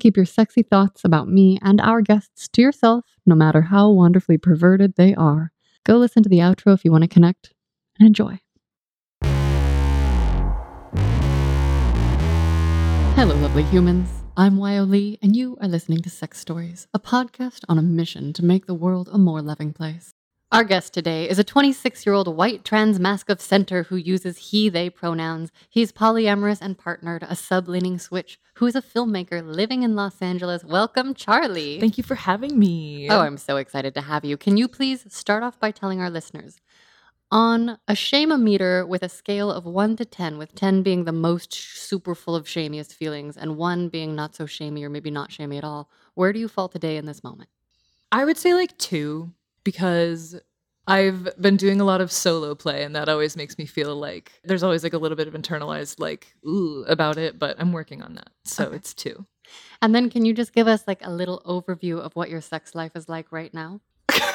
Keep your sexy thoughts about me and our guests to yourself, no matter how wonderfully perverted they are. Go listen to the outro if you want to connect and enjoy. Hello, lovely humans. I'm Wyo Lee, and you are listening to Sex Stories, a podcast on a mission to make the world a more loving place. Our guest today is a 26 year old white trans masc of center who uses he, they pronouns. He's polyamorous and partnered, a subleaning switch, who is a filmmaker living in Los Angeles. Welcome, Charlie. Thank you for having me. Oh, I'm so excited to have you. Can you please start off by telling our listeners on a shame-o-meter with a scale of 1 to 10, with 10 being the most super full of shamiest feelings and 1 being not so shamey or maybe not shamey at all, where do you fall today in this moment? I would say like two because I've been doing a lot of solo play and that always makes me feel like there's always like a little bit of internalized like ooh about it, but I'm working on that. So Okay. it's two. And then can you just give us like a little overview of what your sex life is like right now?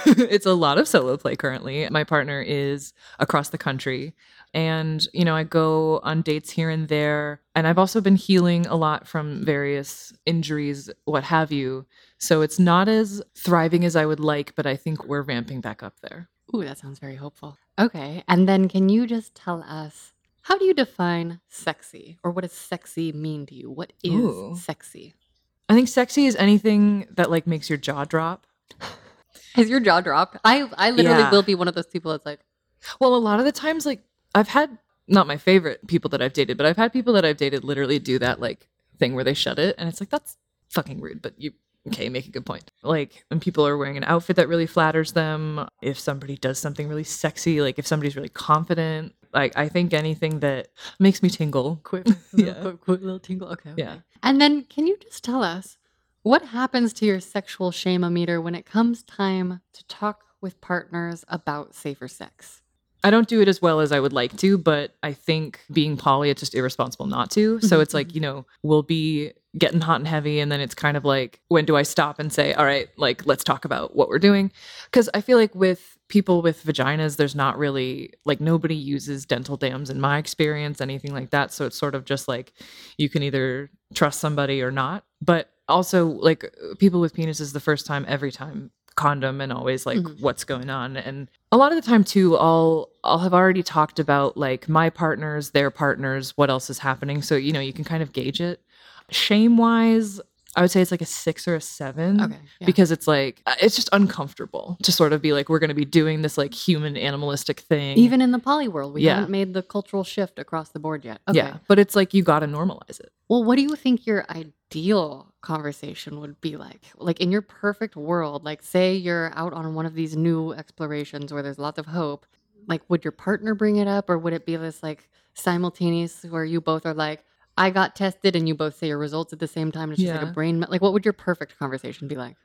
it's a lot of solo play currently. My partner is across the country and you know, I go on dates here and there and I've also been healing a lot from various injuries, what have you. So it's not as thriving as I would like, but I think we're ramping back up there. Ooh, that sounds very hopeful. Okay. And then can you just tell us how do you define sexy or what does sexy mean to you? What is Ooh. sexy? I think sexy is anything that like makes your jaw drop. Has your jaw dropped? I I literally Yeah. will be one of those people that's like, Well, a lot of the times, like I've had not my favorite people that I've dated, but I've had people that I've dated literally do that like thing where they shut it, and it's like that's fucking rude. But you okay, make a good point. Like when people are wearing an outfit that really flatters them, if somebody does something really sexy, like if somebody's really confident, like I think anything that makes me tingle. quick, Yeah. quick, quick little tingle. Okay, okay. Yeah. And then can you just tell us what happens to your sexual shame-o-meter when it comes time to talk with partners about safer sex? I don't do it as well as I would like to, but I think being poly, it's just irresponsible not to. So Mhm, it's like, you know, we'll be getting hot and heavy. And then it's kind of like, when do I stop and say, all right, like, let's talk about what we're doing? Because I feel like with people with vaginas, there's not really, like, nobody uses dental dams in my experience, anything like that. So it's sort of just like, you can either trust somebody or not. But also, like, people with penises, the first time, every time, condom and always like Mhm. what's going on. And a lot of the time too i'll i'll have already talked about like my partners their partners what else is happening. So you know you can kind of gauge it. Shame wise i would say it's like a six or a seven Okay. yeah. because it's like uh, it's just uncomfortable to sort of be like we're going to be doing this like human animalistic thing Even in the poly world, we Yeah. haven't made the cultural shift across the board yet. Okay. yeah but it's like you got to normalize it Well, what do you think your ideal conversation would be like? Like in your perfect world, like say you're out on one of these new explorations where there's lots of hope. Like, would your partner bring it up, or would it be this like simultaneous where you both are like, I got tested, and you both say your results at the same time? It's just like a brain. Like, what would your perfect conversation be like?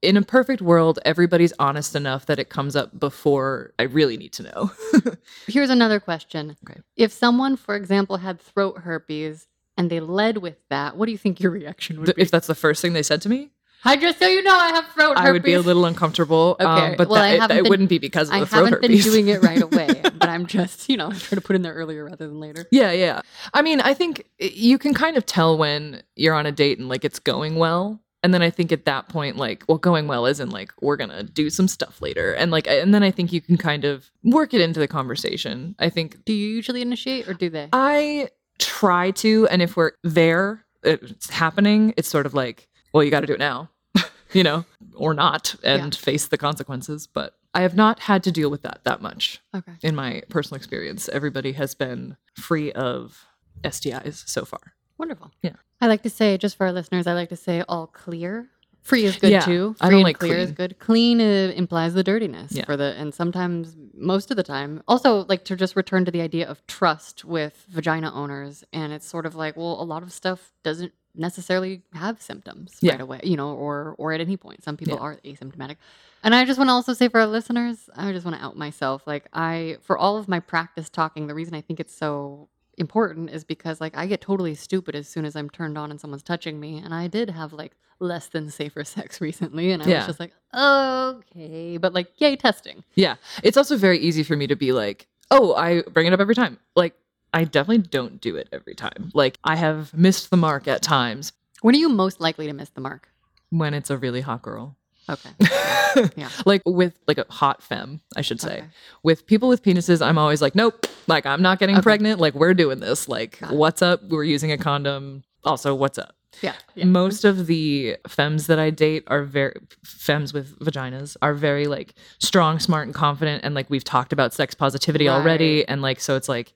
in a perfect world everybody's honest enough that it comes up before i really need to know Here's another question. Okay. If someone, for example, had throat herpes and they led with that, what do you think your reaction would be? if that's the first thing they said to me I just so you know, I have throat herpes. I would be a little uncomfortable. Okay, Um, but well, I it, it been- wouldn't be because of I the throat haven't been doing it right away, but I'm just, you know, trying to put in there earlier rather than later. yeah, yeah. I mean, I think you can kind of tell when you're on a date and like it's going well. And then I think at that point, like, well, going well isn't like we're gonna do some stuff later, and like, and then I think you can kind of work it into the conversation. I think Do you usually initiate or do they? I try to, and if we're there, it's happening. It's sort of like, well, you got to do it now, you know, or not, and face the consequences. But I have not had to deal with that that much okay. in my personal experience. Everybody has been free of STIs so far. Wonderful. Yeah. I like to say, just for our listeners, I like to say all clear. Free is good Yeah, too. I Free don't and like clear is good. Clean uh, implies the dirtiness Yeah. for the, and sometimes, most of the time, also like to just return to the idea of trust with vagina owners. And it's sort of like, well, a lot of stuff doesn't necessarily have symptoms Yeah. right away, you know, or or at any point. Some people Yeah. are asymptomatic. And I just want to also say for our listeners, I just want to out myself. Like I, for all of my practice talking, the reason I think it's so important is because like I get totally stupid as soon as I'm turned on and someone's touching me. And I did have like less than safer sex recently, and I Yeah. was just like, okay, but like, yay, testing. Yeah. It's also very easy for me to be like, oh, I bring it up every time. Like, I definitely don't do it every time. Like, I have missed the mark at times. When are you most likely to miss the mark? when it's a really hot girl. Okay. Yeah. like with like a hot femme, I should say. Okay. With people with penises, I'm always like, nope, like I'm not getting Okay. pregnant. Like we're doing this. Like, what's up? We're using a condom. Also, what's up? Yeah. yeah. Most of the femmes that I date are very femmes with vaginas are very like strong, smart, and confident. And like we've talked about sex positivity already. And like so it's like,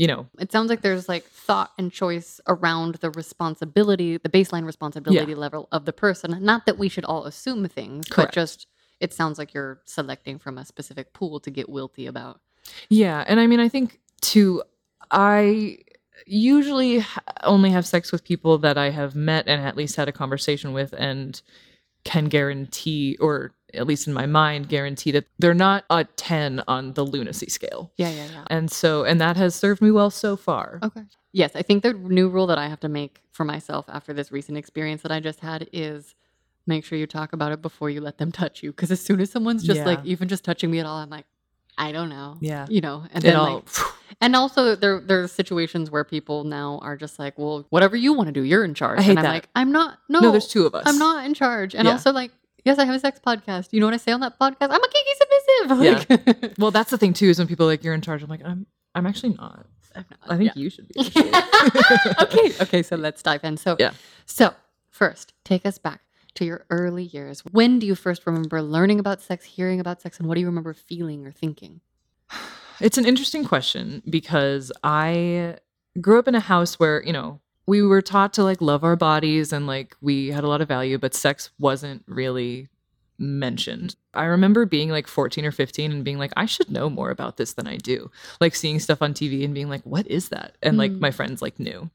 you know, It sounds like there's like thought and choice around the responsibility, the baseline responsibility level of the person. Not that we should all assume things, Correct. but just it sounds like you're selecting from a specific pool to get wilty about. Yeah, and I mean, I think too. I usually only have sex with people that I have met and at least had a conversation with, and can guarantee, or at least in my mind, guarantee that they're not a ten on the lunacy scale. Yeah, yeah, yeah. And so, and that has served me well so far. Okay. Yes, I think the new rule that I have to make for myself after this recent experience that I just had is make sure you talk about it before you let them touch you. Because as soon as someone's just like even just touching me at all, I'm like, I don't know. Yeah. You know, and then all. like, and also there there's situations where people now are just like, well, whatever you want to do, you're in charge. I hate and I'm that. like, I'm not. No, no, there's two of us. I'm not in charge. And Yeah. also like, yes, I have a sex podcast. You know what I say on that podcast? I'm a kinky submissive. Like, Well, that's the thing too. Is when people are like you're in charge. I'm like, I'm. I'm actually not. I'm not- I think yeah. you should be. okay, okay, so let's dive in. So, Yeah. So, first, take us back to your early years. When do you first remember learning about sex, hearing about sex, and what do you remember feeling or thinking? It's an interesting question because I grew up in a house where, you know, we were taught to like love our bodies and like we had a lot of value, but sex wasn't really mentioned. I remember being like 14 or 15 and being like, I should know more about this than I do. Like seeing stuff on TV and being like, what is that? And like Mm. my friends like knew.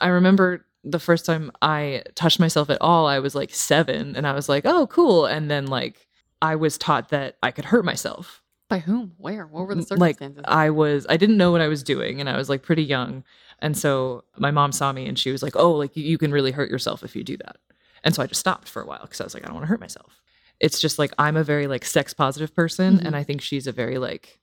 I remember the first time I touched myself at all, I was like seven and I was like, oh, cool. And then like I was taught that I could hurt myself By whom? Where? What were the circumstances? like? I was I didn't know what I was doing and I was like pretty young. And so my mom saw me and she was like, "Oh, like you, you can really hurt yourself if you do that." And so I just stopped for a while cuz I was like, I don't want to hurt myself. It's just like I'm a very like sex positive person Mhm. and I think she's a very like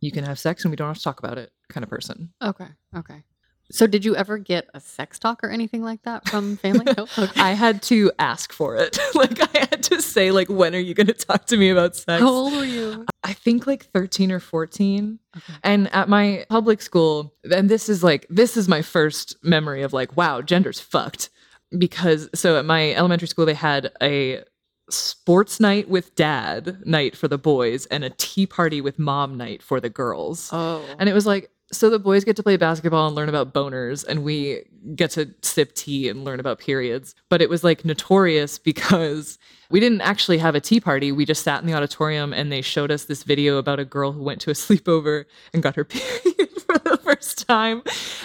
you can have sex and we don't have to talk about it kind of person. okay, okay. So, did you ever get a sex talk or anything like that from family? no? Okay. I had to ask for it. like I had to say like when are you going to talk to me about sex? How old were you? I think like 13 or 14. Okay. And at my public school, and this is like, this is my first memory of like, wow, gender's fucked. Because so at my elementary school, they had a sports night with dad night for the boys and a tea party with mom night for the girls. Oh, And it was like, so the boys get to play basketball and learn about boners, and we get to sip tea and learn about periods. But it was like notorious because we didn't actually have a tea party. We just sat in the auditorium and they showed us this video about a girl who went to a sleepover and got her period for the first time.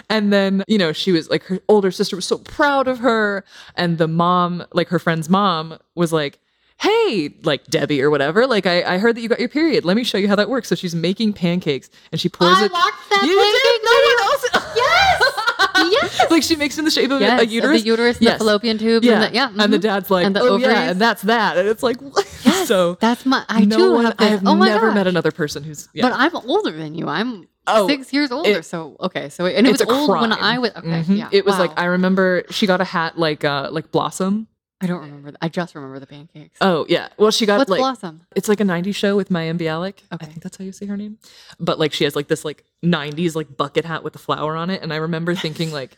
And then, you know, she was like, her older sister was so proud of her. And the mom, like her friend's mom, was like, hey, like Debbie or whatever, like I, I heard that you got your period. Let me show you how that works. So she's making pancakes and she pours it. I it. watched that You did? pancake No one else. Yes. yes. like she makes it in the shape of yes, a uterus. the uterus, and Yes. the fallopian tube. yeah. and the, yeah, And the dad's like, And the oh yeah, and that's that. And it's like? Yes, so that's my. I no too one, have I have oh never met another person who's yeah. But I'm older than you. I'm Oh, six years older. it- so okay, so and it was old when. I was okay. Mhm. Yeah, It was like. I remember she got a hat like uh like Blossom. I don't remember. th- I just remember the pancakes. Oh yeah. Well she got What's like Blossom? it's like a 90s show with Maya Bialik. Okay. I think that's how you say her name. But like she has like this like 90s like bucket hat with a flower on it. And I remember thinking like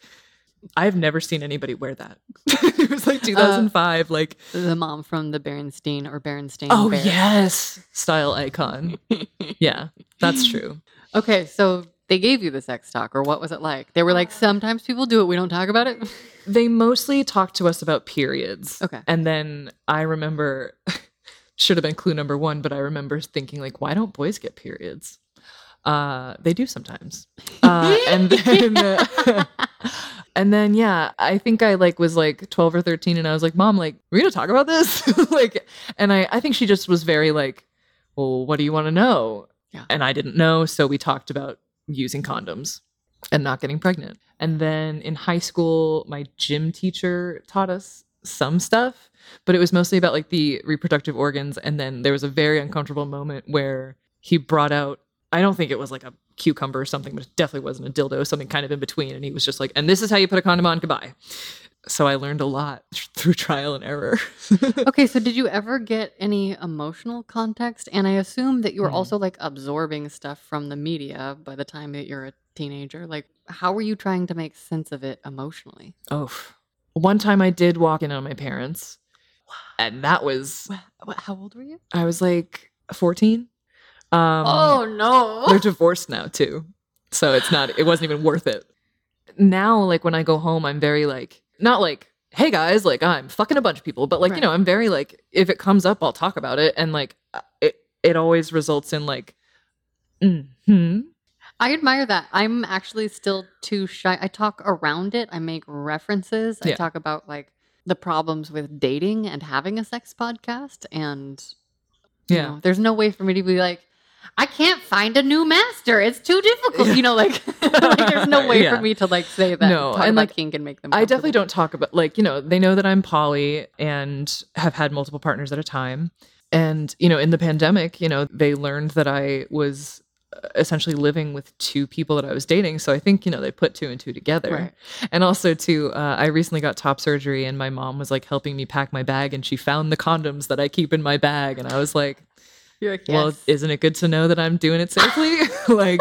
I've never seen anybody wear that. it was like uh, 2005. like The mom from the Berenstein or Berenstain. oh Bears. yes, style icon. yeah, that's true. Okay, so they gave you the sex talk, or what was it like? They were like, sometimes people do it. We don't talk about it. They mostly talked to us about periods. Okay. And then I remember should have been clue number 1, but I remember thinking like why don't boys get periods? Uh they do sometimes. Uh and then uh, and then yeah, I think I like was like 12 or 13 and I was like, "Mom, like we're going to talk about this?" like and I I think she just was very like, "Well, what do you want to know?" Yeah. And I didn't know, so we talked about using condoms and not getting pregnant. And then in high school, my gym teacher taught us some stuff, but it was mostly about like the reproductive organs. And then there was a very uncomfortable moment where he brought out, I don't think it was like a cucumber or something, but it definitely wasn't a dildo, something kind of in between. And he was just like, and this is how you put a condom on, goodbye. So I learned a lot through trial and error. okay, so did you ever get any emotional context? And I assume that you were Mhm. also like absorbing stuff from the media by the time that you're a teenager. Like, how were you trying to make sense of it emotionally? oh, one time I did walk in on my parents, and that was how old were you? I was like 14. Um, oh no! they're divorced now too, so it's not. It wasn't even worth it. Now, like when I go home, I'm very like not like. Hey guys, like I'm fucking a bunch of people, but like you know, I'm very like if it comes up, I'll talk about it, and like uh, it it always results in like, hmm, I admire that. I'm actually still too shy. I talk around it. I make references. I Yeah. talk about like the problems with dating and having a sex podcast. And you yeah, know, there's no way for me to be like, I can't find a new master. It's too difficult. You know, like, like, there's no way Yeah. for me to like say that. No, and, like, kink and make them. I definitely don't talk about like you know they know that I'm poly and have had multiple partners at a time, and you know in the pandemic, you know they learned that I was uh, essentially living with two people that I was dating. So I think you know they put two and two together. Right. And also too, uh, I recently got top surgery, and my mom was like helping me pack my bag, and she found the condoms that I keep in my bag, and I was like, You're like, well, isn't it good to know that I'm doing it safely? like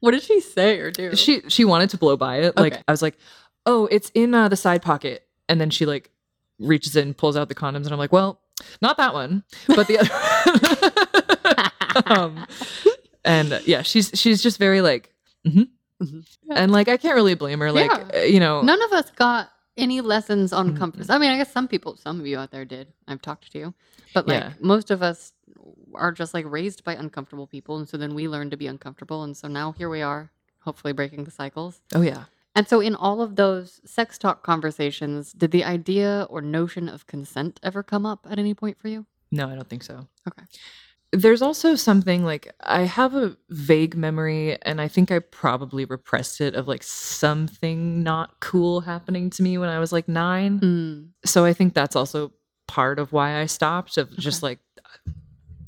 what did she say or do? she she wanted to blow by it. Like I was like, oh, it's in uh, the side pocket, and then she like reaches in, pulls out the condoms, and I'm like, well, not that one, but the other. um, and uh, yeah, she's she's just very like, mhm. Mhm. and like I can't really blame her. Like Yeah. uh, you know, None of us got any lessons on Mm-mm. comfort. I mean, I guess some people, some of you out there did. I've talked to you, but like Yeah. most of us are just like raised by uncomfortable people, and so then we learn to be uncomfortable, and so now here we are, hopefully breaking the cycles. oh yeah, And so, in all of those sex talk conversations, did the idea or notion of consent ever come up at any point for you? no, I don't think so. Okay. There's also something like I have a vague memory, and I think I probably repressed it of like something not cool happening to me when I was like nine. Mm. so I think that's also part of why I stopped of just like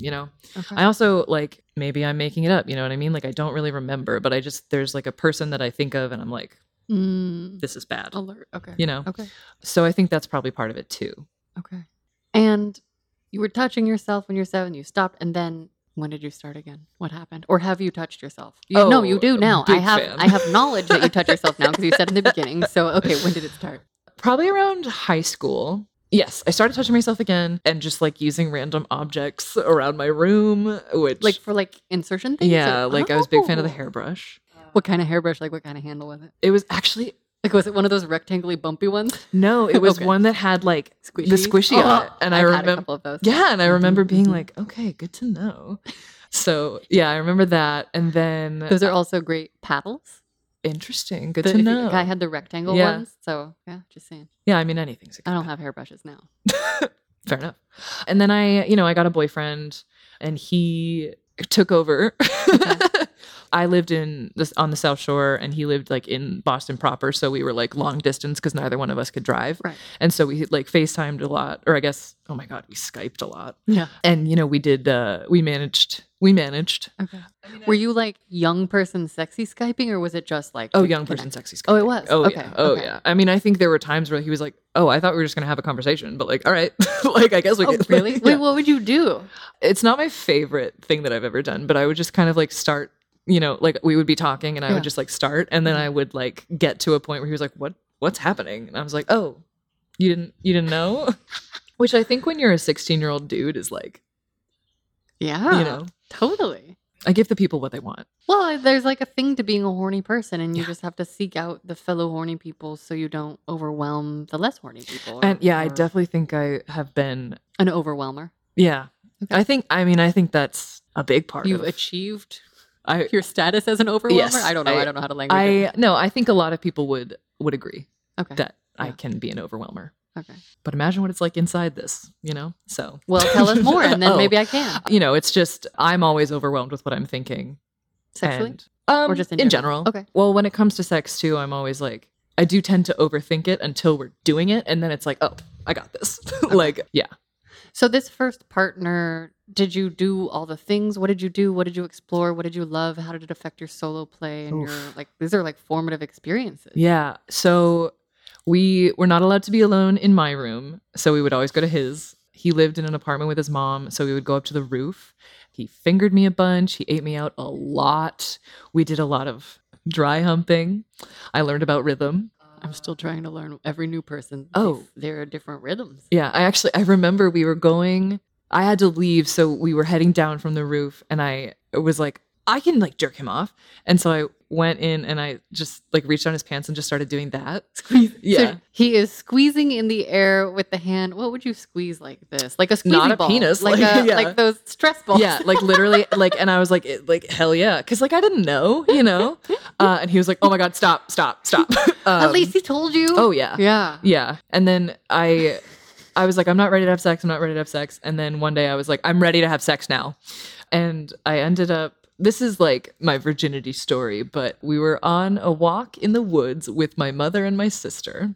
you know Okay. I also like maybe I'm making it up you know what I mean like I don't really remember but I just there's like a person that I think of and I'm like Mm. this is bad Alert. Okay. you know Okay. so I think that's probably part of it too Okay. And you were touching yourself when you're seven, you stopped, and then when did you start again? What happened? Or have you touched yourself? You, no, you Oh, do now. I have fan. I have knowledge that you touch yourself now because you said in the beginning. So okay, when did it start? probably around high school yes I started touching myself again and just like using random objects around my room which Like for like insertion things? yeah or- like I was a big fan of the Oh. hairbrush What kind of hairbrush? Like what kind of handle was it? it was actually Like was it one of those rectangly bumpy ones? no it was Okay. one that had like Squishy. the squishy on it and I I've had a remember couple of those. Yeah, and I remember being mhm. like, okay, good to know. So yeah, I remember that, and then Those are also great paddles. Interesting. Good The- to know. I had the rectangle Yeah. ones. So yeah, just saying. yeah, I mean anything's. I don't have hairbrushes now. Fair enough. And then I, you know, I got a boyfriend, and he took over. I lived in this on the South Shore, and he lived like in Boston proper. So we were like long distance because neither one of us could drive, Right. and so we like Facetimed a lot, or I guess, oh my god, we Skyped a lot, Yeah. and you know, we did, uh we managed, we managed. Okay. Were you like young person sexy Skyping or was it just like Oh, young connect? person sexy. Skyping? Oh, it was? Oh Okay, yeah. Oh okay. yeah. I mean, I think there were times where he was like, "Oh, I thought we were just gonna have a conversation," but like, all right, like I guess we Oh, could. really? Yeah. Wait, what would you do? It's not my favorite thing that I've ever done, but I would just kind of like start. You know, like we would be talking, and I Yeah. Mm-hmm. would just like start, and then I would like get to a point where he was like, "What? What's happening?" And I was like, "Oh, you didn't, you didn't know." Which I think when you're a 16 year old dude is like, Yeah. you know, Totally. I give the people what they want. Well, uh, there's like a thing to being a horny person, and you Yeah. just have to seek out the fellow horny people so you don't overwhelm the less horny people. And yeah, I definitely think I have been. an overwhelmer. Yeah, Okay. I think. I mean, I think that's a big part. You've of, achieved I your status as an overwhelmer. Yes, I don't know. I, I- don't know how to language it. I no, I think a lot of people would would agree Okay. that I can be an overwhelmer. Okay. But imagine what it's like inside this, you know? So Well, tell us more, and then Oh. maybe I can you know, it's just I'm always overwhelmed with what I'm thinking. sexually. And, um, Or just in in general? general. Okay. Well, when it comes to sex too, I'm always like I do tend to overthink it until we're doing it and then it's like, "Oh, I got this." like, yeah. So this first partner, did you do all the things? What did you do? What did you explore? What did you love? How did it affect your solo play and your like these are like formative experiences. Yeah. So We were not allowed to be alone in my room, so we would always go to his. He lived in an apartment with his mom, so we would go up to the roof. He fingered me a bunch. He ate me out a lot. We did a lot of dry humping. I learned about rhythm. I'm still trying to learn every new person. Oh. there are different rhythms. Yeah, I actually I remember we were going I had to leave so we were heading down from the roof and I was like I can like jerk him off. And so I went in and I just like reached down his pants and just started doing that. Squeeze. Yeah. So he is squeezing in the air with the hand. What would you squeeze like this? Like a squeezy Not a ball. penis, Like, like, a, yeah. like those stress balls. Yeah, like literally like and I was like it, like hell yeah cuz like I didn't know, you know. Uh and he was like, "Oh my god, stop, stop, stop." At Um, least he told you. Oh yeah. yeah. Yeah. And then I I was like, I'm not ready to have sex. I'm not ready to have sex. And then one day I was like, I'm ready to have sex now. And I ended up this is like my virginity story, but we were on a walk in the woods with my mother and my sister.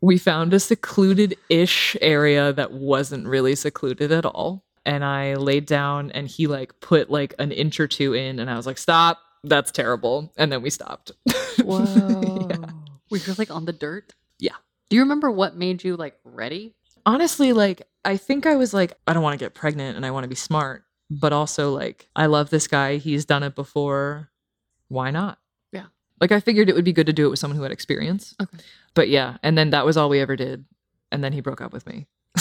We found a secluded ish area that wasn't really secluded at all. And I laid down and he like put like an inch or two in and I was like, stop, that's terrible. And then we stopped. Whoa. Yeah. Were you like on the dirt? Yeah. Do you remember what made you like ready? honestly like i think i was like i don't want to get pregnant and i want to be smart but also like i love this guy he's done it before why not Yeah. like i figured it would be good to do it with someone who had experience Okay. but yeah and then that was all we ever did and then he broke up with me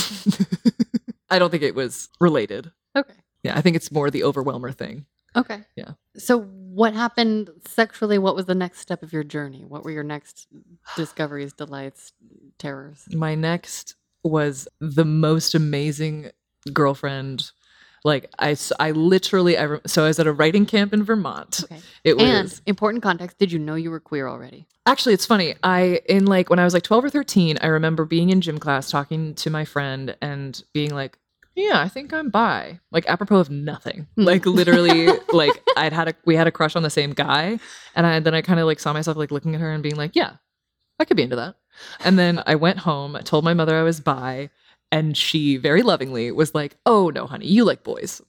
i don't think it was related Okay. yeah i think it's more the overwhelmer thing Okay. Yeah. So what happened sexually? What was the next step of your journey? What were your next discoveries, delights, terrors? my next was the most amazing girlfriend like I, literally I so i was at a writing camp in vermont Okay. it was And important context, did you know you were queer already? Actually, it's funny. I in like when I was like 12 or 13, I remember being in gym class talking to my friend and being like, "Yeah, I think I'm bi." Like apropos of nothing. Hmm. Like literally like I'd had a we had a crush on the same guy and I then I kind of like saw myself like looking at her and being like, "Yeah, I could be into that." And then I went home, told my mother I was bi, and she very lovingly was like, "Oh, no, honey, you like boys."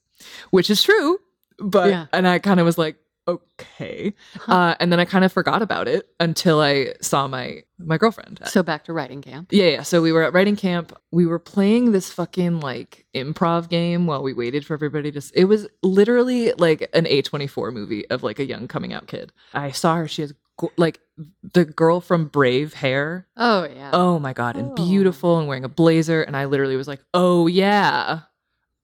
Which is true, but Yeah. and I kind of was like, "Okay." Uh, and then I kind of forgot about it until I saw my my girlfriend. So back to writing camp. Yeah, yeah. So we were at writing camp. We were playing this fucking like improv game while we waited for everybody to. s- It was literally like an A24 movie of like a young coming out kid. I saw her. She has like the girl from Brave hair. Oh yeah. Oh my god, and Oh. beautiful and wearing a blazer. And I literally was like, oh yeah.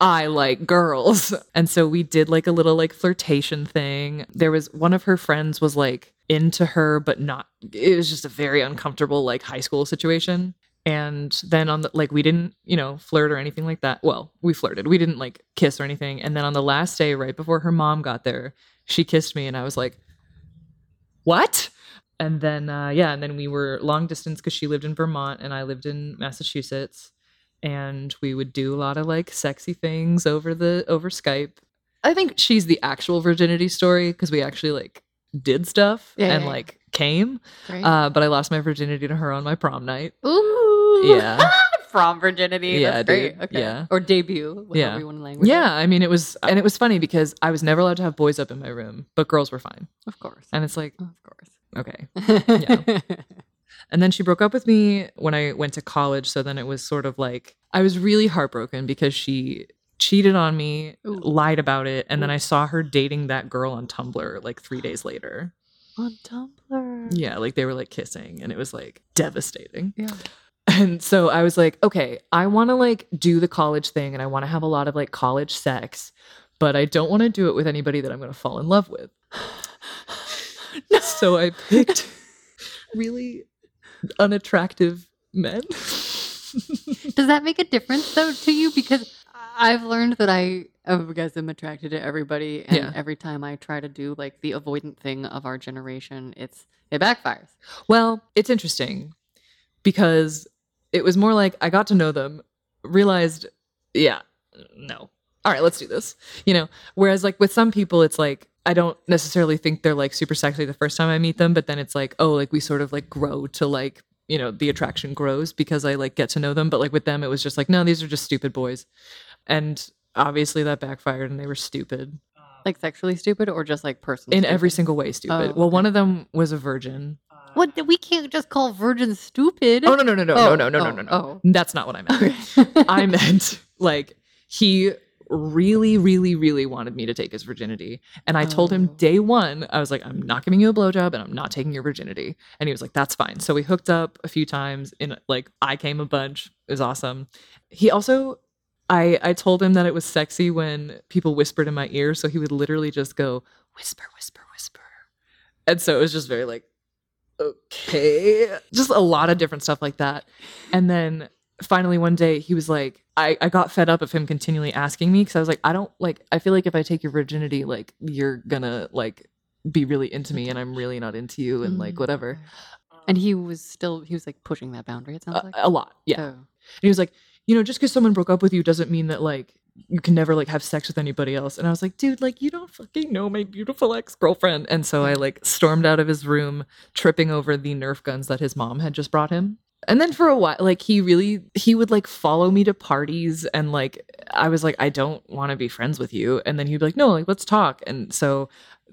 I like girls. And so we did like a little like flirtation thing. There was one of her friends was like into her, but not, it was just a very uncomfortable like high school situation. And then on the, like, we didn't, you know, flirt or anything like that. Well, we flirted. We didn't like kiss or anything. And then on the last day, right before her mom got there, she kissed me and I was like, what? And then, uh, yeah, and then we were long distance because she lived in Vermont and I lived in Massachusetts and we would do a lot of like sexy things over the over Skype. I think she's the actual virginity story because we actually like did stuff Yeah, and yeah, yeah. like came. Great. Uh, but I lost my virginity to her on my prom night. Ooh. yeah. From virginity. Yeah, That's great. dude. Okay. Yeah. Or debut. Yeah. However you want to language. Yeah, I mean it was and it was funny because I was never allowed to have boys up in my room, but girls were fine. Of course. And it's like, Of course. okay. Yeah. And then she broke up with me when I went to college. So then it was sort of like I was really heartbroken because she cheated on me, Ooh. lied about it, and then I saw her dating that girl on Tumblr like three days later. On Tumblr. Yeah, like they were like kissing, and it was like devastating. Yeah. And so I was like, okay, I want to like do the college thing and I want to have a lot of like college sex, but I don't want to do it with anybody that I'm going to fall in love with. So I picked really unattractive men. Does that make a difference though to you? Because I've learned that I, I guess, am attracted to everybody, and Yeah. every time I try to do like the avoidant thing of our generation, it's it backfires. Well, it's interesting because it was more like I got to know them, realized, yeah, no. All right, let's do this. You know, whereas like with some people, it's like I don't necessarily think they're like super sexy the first time I meet them, but then it's like, oh, like we sort of like grow to like, you know, the attraction grows because I like get to know them. But like with them, it was just like, no, these are just stupid boys. And obviously that backfired and they were stupid Like sexually stupid or just like personally in every single way stupid. Oh, well, okay. one of them was a virgin. What? We can't just call virgins stupid. Oh no no no no Oh, no no no no oh, no no. oh. That's not what I meant. Okay. I meant like he really, really, really wanted me to take his virginity. And I told him Oh. day one, I was like, I'm not giving you a blowjob and I'm not taking your virginity. And he was like, that's fine. So we hooked up a few times and like I came a bunch. It was awesome. He also I I told him that it was sexy when people whispered in my ear. So he would literally just go, whisper, whisper, whisper. And so it was just very like, okay. Just a lot of different stuff like that. And then finally one day he was like I, I got fed up of him continually asking me because I was like, I don't like I feel like if I take your virginity, like you're gonna like be really into me and I'm really not into you and like Mm, whatever. And he was still he was like pushing that boundary. It sounds A, like a lot. Yeah. Oh. And he was like, you know, just because someone broke up with you doesn't mean that like you can never like have sex with anybody else. And I was like, dude, like you don't fucking know my beautiful ex girlfriend. And so I like stormed out of his room, tripping over the Nerf guns that his mom had just brought him. And then for a while, like he really he would like follow me to parties and like I was like, I don't want to be friends with you. And then he'd be like, no, like let's talk. And so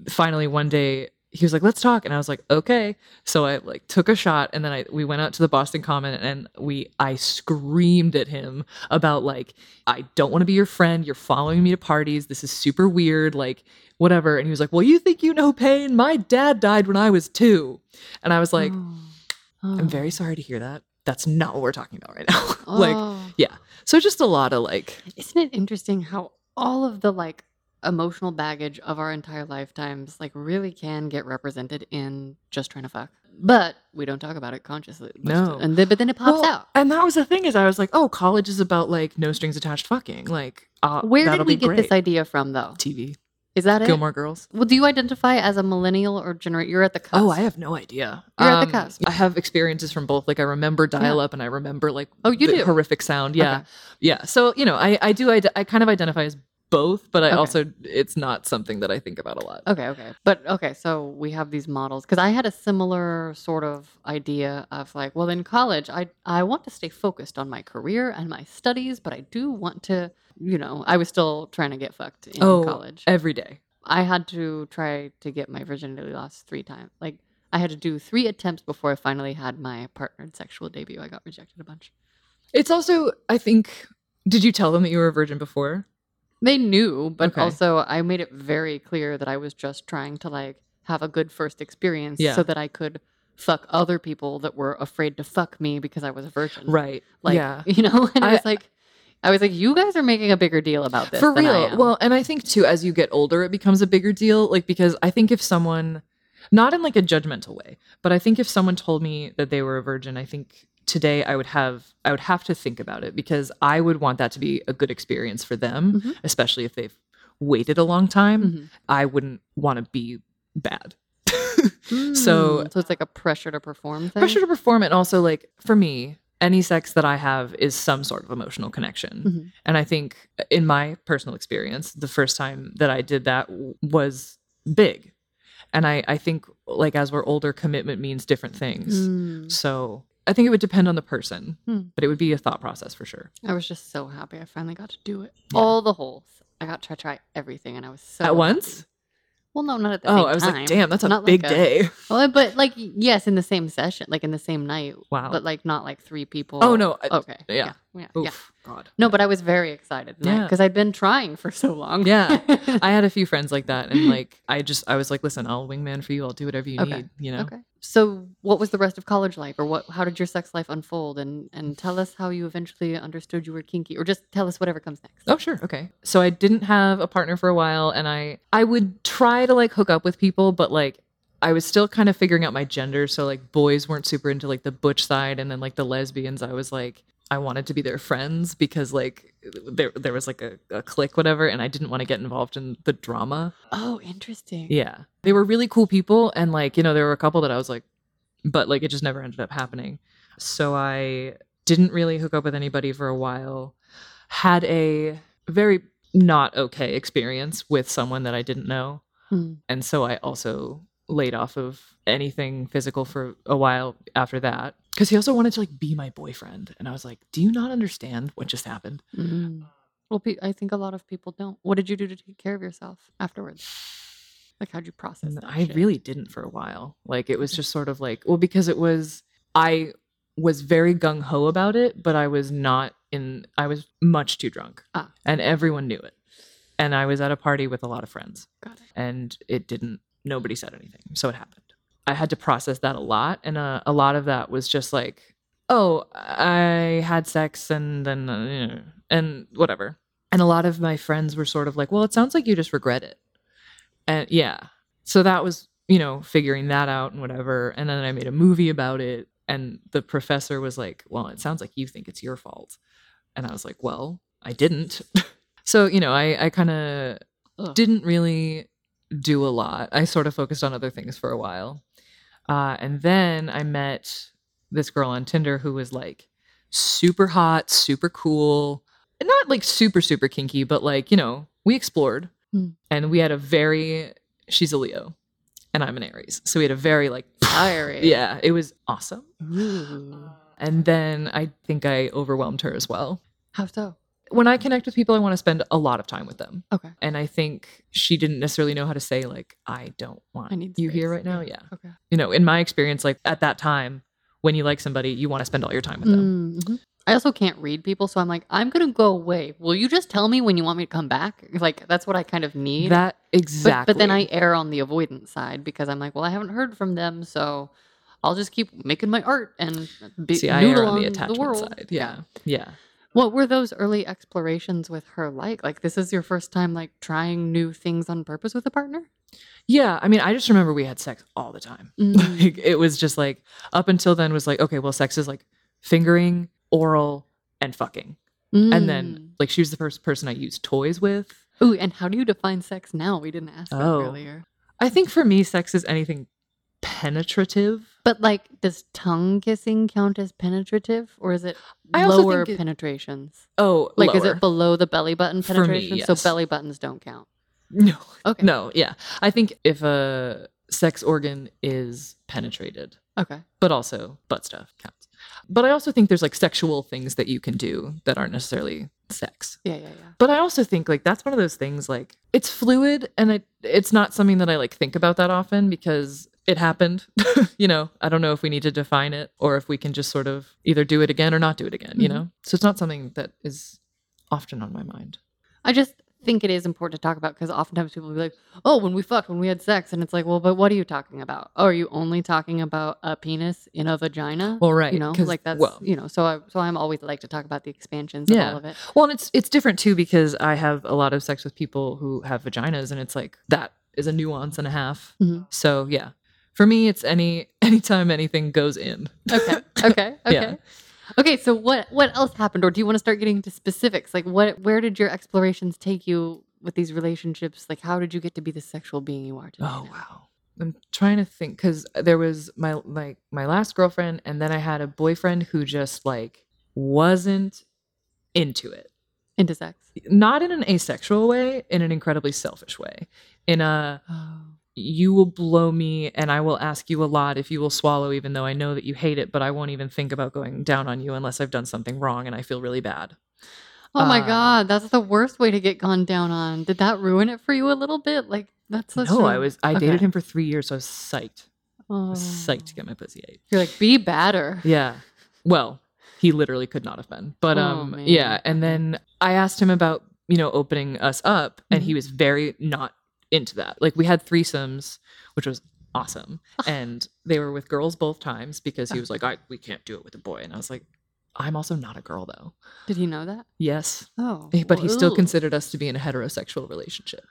finally one day he was like, let's talk. And I was like, okay. So I like took a shot and then I we went out to the Boston Common and we I screamed at him about like, I don't want to be your friend. You're following me to parties. This is super weird. Like, whatever. And he was like, Well, you think you know pain? My dad died when I was two. And I was like, Oh. I'm very sorry to hear that. That's not what we're talking about right now. like, Oh. yeah. So just a lot of like Isn't it interesting how all of the like emotional baggage of our entire lifetimes like really can get represented in just trying to fuck? But we don't talk about it consciously. No. And then, but then it pops Well, out. And that was the thing is I was like, oh, college is about like no strings attached fucking. Like, uh, Where did we get great. this idea from though? TV, Is that it? Gilmore Girls. Well, do you identify as a millennial or generate? You're at the cusp. Oh, I have no idea. You're at the cusp. I have experiences from both. Like I remember dial up, and I remember like Oh, you do? horrific sound. Yeah, Okay. yeah. So you know, I I do I, I kind of identify as both, but I Okay. also it's not something that I think about a lot. Okay, okay. But okay, so we have these models because I had a similar sort of idea of like, well, in college, I I want to stay focused on my career and my studies, but I do want to, you know, I was still trying to get fucked in Oh, college. Every day. I had to try to get my virginity lost three times. Like I had to do three attempts before I finally had my partnered sexual debut. I got rejected a bunch. It's also I think. Did you tell them that you were a virgin before? They knew, but Okay. also I made it very clear that I was just trying to like have a good first experience Yeah. so that I could fuck other people that were afraid to fuck me because I was a virgin. Right. Like, yeah. you know, and I, I- was like I was like, you guys are making a bigger deal about this. For real. am." Well, and I think too, as you get older, it becomes a bigger deal. Like, because I think if someone, not in like a judgmental way, but I think if someone told me that they were a virgin, I think today I would have, I would have to think about it because I would want that to be a good experience for them, Mhm. especially if they've waited a long time. Mhm. I wouldn't want to be bad. So- Mm, so it's like a pressure to perform thing. Pressure to perform, and also like for me, any sex that I have is some sort of emotional connection. Mhm. And I think in my personal experience, the first time that I did that was big. And I, I think like as we're older, commitment means different things. Mm. So I think it would depend on the person, Hmm. but it would be a thought process for sure. I was just so happy I finally got to do it. Yeah. All the holes. I got to try, try everything, and I was so At once? Well, no, not at the Oh, I was time. like, damn, that's a Not big like a- day. Well, but like yes, in the same session, like in the same night, Wow. but like not like three people. oh no. I- Okay. yeah. Yeah. Yeah. yeah. God. No, but I was very excited. Yeah. Because I'd been trying for so long. Yeah. I had a few friends like that. And like, I just, I was like, listen, I'll wingman for you. I'll do whatever you Okay. need, you know? Okay. So, what was the rest of college like, or what? How did your sex life unfold? And and tell us how you eventually understood you were kinky, or just tell us whatever comes next. Oh sure, okay. So I didn't have a partner for a while and I I would try to like hook up with people but like I was still kind of figuring out my gender so like boys weren't super into like the butch side and then like the lesbians I was like I wanted to be their friends because like there there was like a, a clique whatever and I didn't want to get involved in the drama. Oh, interesting. Yeah. They were really cool people and like you know there were a couple that I was like but like it just never ended up happening. So I didn't really hook up with anybody for a while. Had a very not okay experience with someone that I didn't know. Hmm. And so I also laid off of anything physical for a while after that because he also wanted to like be my boyfriend and I was like, "Do you not understand what just happened?" Mm. Well, pe- I think a lot of people don't. What did you do to take care of yourself afterwards? Like, how'd you process that? I shit? really didn't for a while. Like it was just sort of like, well, because it was I was very gung ho about it, but I was not in. I was much too drunk, Ah. and everyone knew it. And I was at a party with a lot of friends, Got it. and it didn't. Nobody said anything, so it happened. I had to process that a lot, and uh, a lot of that was just like, oh, I had sex, and then uh, you know, and whatever. And a lot of my friends were sort of like, well, it sounds like you just regret it, and yeah. So that was you know figuring that out and whatever. And then I made a movie about it, and the professor was like, well, it sounds like you think it's your fault, and I was like, well, I didn't. so you know, I I kind of didn't really do a lot. I sort of focused on other things for a while. Uh, and then I met this girl on Tinder who was like super hot, super cool, and not like super, super kinky, but like, you know, we explored Hmm. and we had a very, she's a Leo and I'm an Aries. So we had a very like, Fiery. yeah, it was awesome. Ooh. And then I think I overwhelmed her as well. How so? When I connect with people, I want to spend a lot of time with them. Okay. And I think she didn't necessarily know how to say, like, I don't want I need you here right now. Yeah. Okay. You know, in my experience, like at that time, when you like somebody, you want to spend all your time with them. Mhm. I also can't read people, so I'm like, I'm gonna go away. Will you just tell me when you want me to come back? Like that's what I kind of need. That exactly. but then I err on the avoidance side because I'm like, well, I haven't heard from them, so I'll just keep making my art and be, see, I err on the the attachment world. side. Yeah. Yeah. What were those early explorations with her like? Like this is your first time like trying new things on purpose with a partner? Yeah. I mean, I just remember we had sex all the time. Mm. Like, it was just like, up until then, was like, okay, well, sex is like fingering, oral, and fucking. And Mm. then, like, she was the first person I used toys with. Ooh, and how do you define sex now? We didn't ask that Oh. earlier. I think for me, sex is anything penetrative. But like, does tongue kissing count as penetrative, or is it I lower it- penetrations? Oh, Like, is it below the belly button For me, penetration? yes. So belly buttons don't count. No. Okay. No, yeah. I think if a sex organ is penetrated, Okay. but also butt stuff counts. But I also think there's like sexual things that you can do that aren't necessarily sex. Yeah, yeah, yeah. But I also think like that's one of those things like it's fluid and it, it's not something that I like think about that often because it happened. you know, I don't know if we need to define it or if we can just sort of either do it again or not do it again, you Mhm. know? So it's not something that is often on my mind. I just think it is important to talk about because oftentimes people will be like, "Oh, when we fucked, when we had sex," and it's like, "Well, but what are you talking about? Oh, are you only talking about a penis in a vagina?" Well, right. you know, like that's well, you know. So I so I'm always like to talk about the expansions of all of it. Well, and it's it's different too because I have a lot of sex with people who have vaginas, and it's like that is a nuance and a half. Mhm. So yeah, for me, it's any anytime anything goes in. Okay. Okay. Okay. Yeah. Okay. So what what else happened, or do you want to start getting into specifics? Like, what where did your explorations take you with these relationships? Like, how did you get to be the sexual being you are today? Oh now? wow. I'm trying to think because there was my like my last girlfriend, and then I had a boyfriend who just like wasn't into it. Into sex. Not in an asexual way, in an incredibly selfish way. In a Oh. You will blow me and I will ask you a lot if you will swallow, even though I know that you hate it, but I won't even think about going down on you unless I've done something wrong and I feel really bad. Oh my Uh, god, that's the worst way to get gone down on. Did that ruin it for you a little bit? Like that's no, I was I okay. dated him for three years, so I was psyched. I Oh. was psyched to get my pussy ate. You're like, be badder. Yeah. Well, he literally could not have been. But Oh, um man. yeah, and then I asked him about, you know, opening us up and Mm-hmm. he was very not into that. Like we had threesomes, which was awesome. and they were with girls both times because he was like, I we can't do it with a boy. And I was like, I'm also not a girl though. Did he know that? Yes. Oh. But he still well, considered us to be in a heterosexual relationship.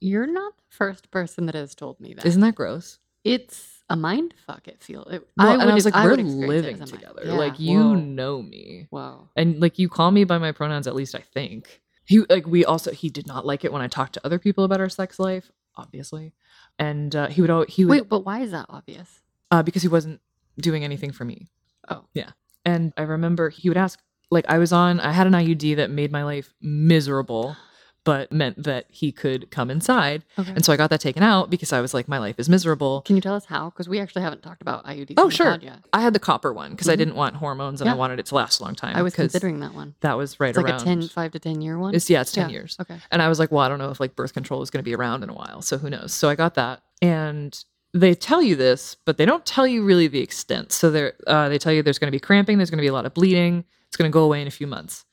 You're not the first person that has told me that. Isn't that gross? it's a mind fuck, it feels. It, Well, and I would- was like, I we're would experience it living as a mind- together. Yeah, like you whoa, know me. Wow. and like you call me by my pronouns at least i think he like we also he did not like it when i talked to other people about our sex life obviously and uh, he would al- he would Wait, but why is that obvious? uh, because he wasn't doing anything for me Oh. Yeah, and i remember he would ask like i was on i had an iud that made my life miserable but meant that he could come inside. Okay. And so I got that taken out because I was like, my life is miserable. Can you tell us how? Because we actually haven't talked about IUDs. Oh, sure. yet. I had the copper one because I Mhm. didn't want hormones and I wanted it to last a long time. I was considering that one. that was right It's like a 10, 5 to 10 year one. It's, yeah, it's 10 Yeah. years. Okay. And I was like, well, I don't know if like birth control is going to be around in a while. So who knows? So I got that. And they tell you this, but they don't tell you really the extent. So they're, uh, they tell you there's going to be cramping, there's going to be a lot of bleeding, it's going to go away in a few months.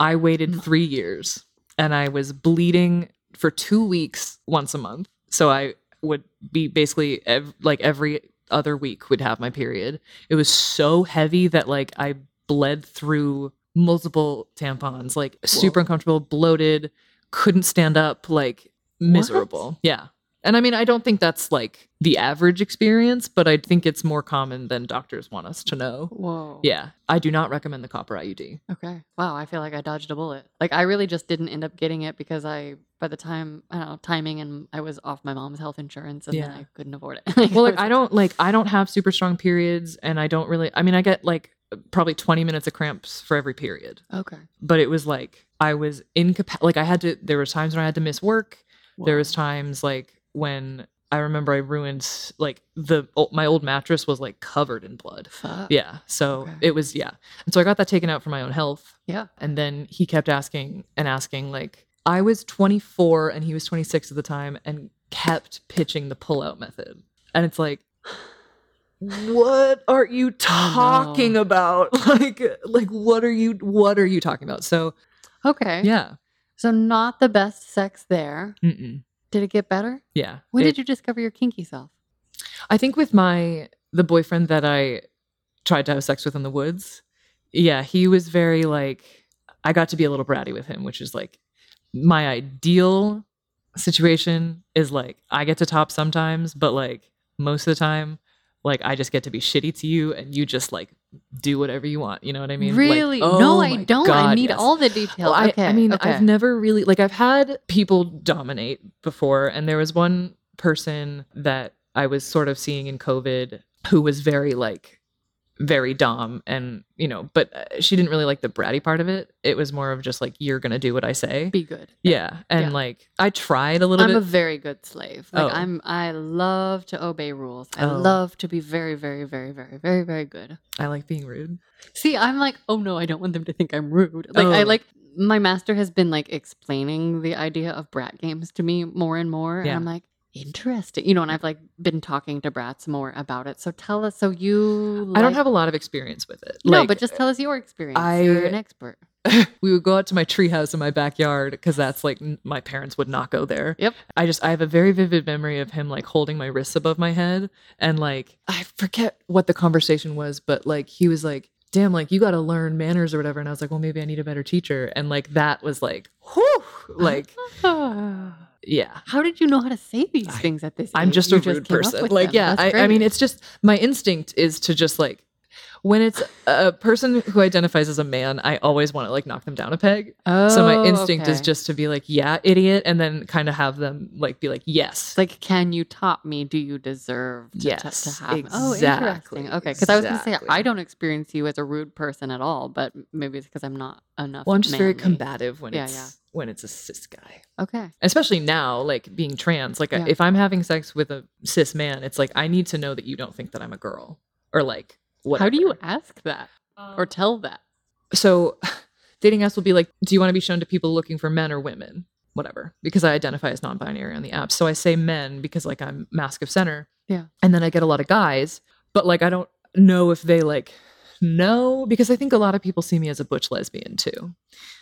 I waited Mm. three years and I was bleeding for two weeks once a month. So I would be basically ev- like every other week would have my period. It was so heavy that like I bled through multiple tampons, like super uncomfortable, bloated, couldn't stand up, like miserable. Yeah. And I mean, I don't think that's like the average experience, but I think it's more common than doctors want us to know. Whoa. Yeah. I do not recommend the copper IUD. Okay. Wow. I feel like I dodged a bullet. Like I really just didn't end up getting it because I, by the time I don't know timing, and I was off my mom's health insurance, and then I couldn't afford it. Well, like I don't like I don't have super strong periods and I don't really I mean I get like probably 20 minutes of cramps for every period. Okay. But it was like I was incapacitated like I had to there was times when I had to miss work. There was times like when I remember I ruined like the my old mattress was like covered in blood. Fuck. Yeah. So Okay. it was yeah. And so I got that taken out for my own health. Yeah. And then he kept asking and asking like I was 24 and he was 26 at the time and kept pitching the pull-out method. And it's like what are you oh, talking about? Like like what are you what are you talking about? So, Okay. yeah. So not the best sex there. Mm-mm. Did it get better? Yeah. When It- did you discover your kinky self? I think with my the boyfriend that I tried to have sex with in the woods, yeah, he was very like I got to be a little bratty with him, which is like my ideal situation is like I get to top sometimes, but like most of the time, like I just get to be shitty to you and you just like do whatever you want. You know what I mean? Like, really? oh no, I don't. I need yes. all the details. Well, I, okay. I mean, okay. I've never really like I've had people dominate before, and there was one person that I was sort of seeing in COVID who was very like very dom and you know but uh, she didn't really like the bratty part of it it was more of just like you're gonna do what i say be good. yeah and Yeah. like i tried a little bit. I'm bit a very good slave. Like Oh. I'm I love to obey rules. I Oh. love to be very, very, very, very, very, very good. i like being rude See, I'm like, oh no, I don't want them to think I'm rude. Like I Oh. like my master has been like explaining the idea of brat games to me more and more. And I'm like, interesting. You know, and I've like been talking to brats more about it. So tell us so you i don't have a lot of experience with it No, Like, but just tell us your experience. I- You're an expert. we would go out to my treehouse in my backyard because that's like my parents would not go there. Yep. I just I have a very vivid memory of him like holding my wrists above my head and like I forget what the conversation was, but like he was like, "Damn, like you got to learn manners or whatever." And I was like, "Well, maybe I need a better teacher." And like that was like, whew, like yeah. How did you know how to say these I- things at this I'm age? just You a rude came person. Like, them. yeah, I, I mean, it's just my instinct is to just like when it's a person who identifies as a man, I always want to like knock them down a peg. Oh, so my Oh, instinct is just to be like, yeah, idiot, and then kind of have them like be like, yes. Like, can you top me? Do you deserve to, Yes, to, have me? Oh, exactly, interesting. Okay, because I was going to say. I don't experience you as a rude person at all, but maybe it's because I'm not enough. well, I'm just very combative when Yeah, it's yeah. When it's a cis guy. Okay, Especially now, like being trans. Like Yeah. if I'm having sex with a cis man, it's like I need to know that you don't think that I'm a girl or like whatever. how do you ask that or tell that? so dating apps will be like, do you want to be shown to people looking for men or women? Whatever. Because I identify as non-binary on the app. So I say men because like I'm masc of center. Yeah. And then I get a lot of guys, but like I don't know if they like know because I think a lot of people see me as a butch lesbian too.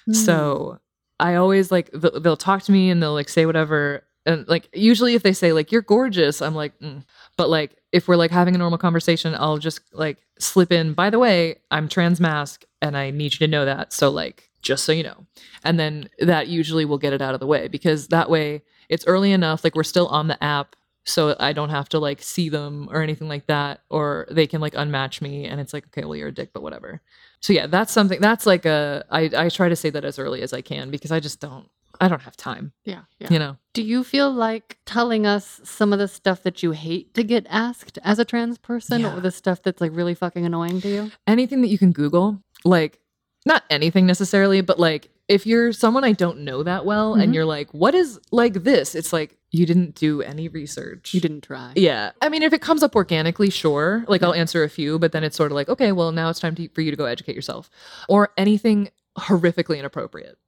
Hmm. So I always like th- they'll talk to me and they'll like say whatever. And like usually if they say like you're gorgeous, I'm like, mm. but like if we're like having a normal conversation, I'll just like slip in. By the way, I'm trans masc, and I need you to know that. So like just so you know, and then that usually will get it out of the way because that way it's early enough. Like we're still on the app. So I don't have to like see them or anything like that, or they can like unmatch me, and it's like, okay, well you're a dick, but whatever so yeah that's something that's like a I, I try to say that as early as i can because i just don't i don't have time yeah, yeah. you know Do you feel like telling us some of the stuff that you hate to get asked as a trans person, Yeah. or the stuff that's like really fucking annoying to you? anything that you can google like not anything necessarily but like if you're someone I don't know that well Mhm. and you're like, what is like this? It's like you didn't do any research. You didn't try. Yeah. I mean, if it comes up organically, sure. Like I'll answer a few, but then it's sort of like, okay, well, now it's time to, for you to go educate yourself. Or anything horrifically inappropriate.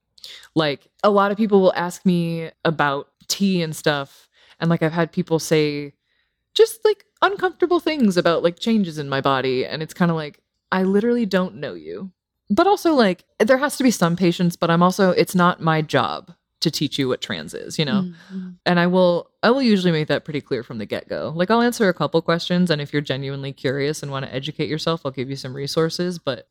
Like a lot of people will ask me about T and stuff. And like I've had people say just like uncomfortable things about like changes in my body. And it's kind of like, I literally don't know you. But also, like, there has to be some patience, but I'm also, it's not my job to teach you what trans is, you know? Mhm. and i will i will usually make that pretty clear from the get-go like i'll answer a couple questions and if you're genuinely curious and want to educate yourself i'll give you some resources but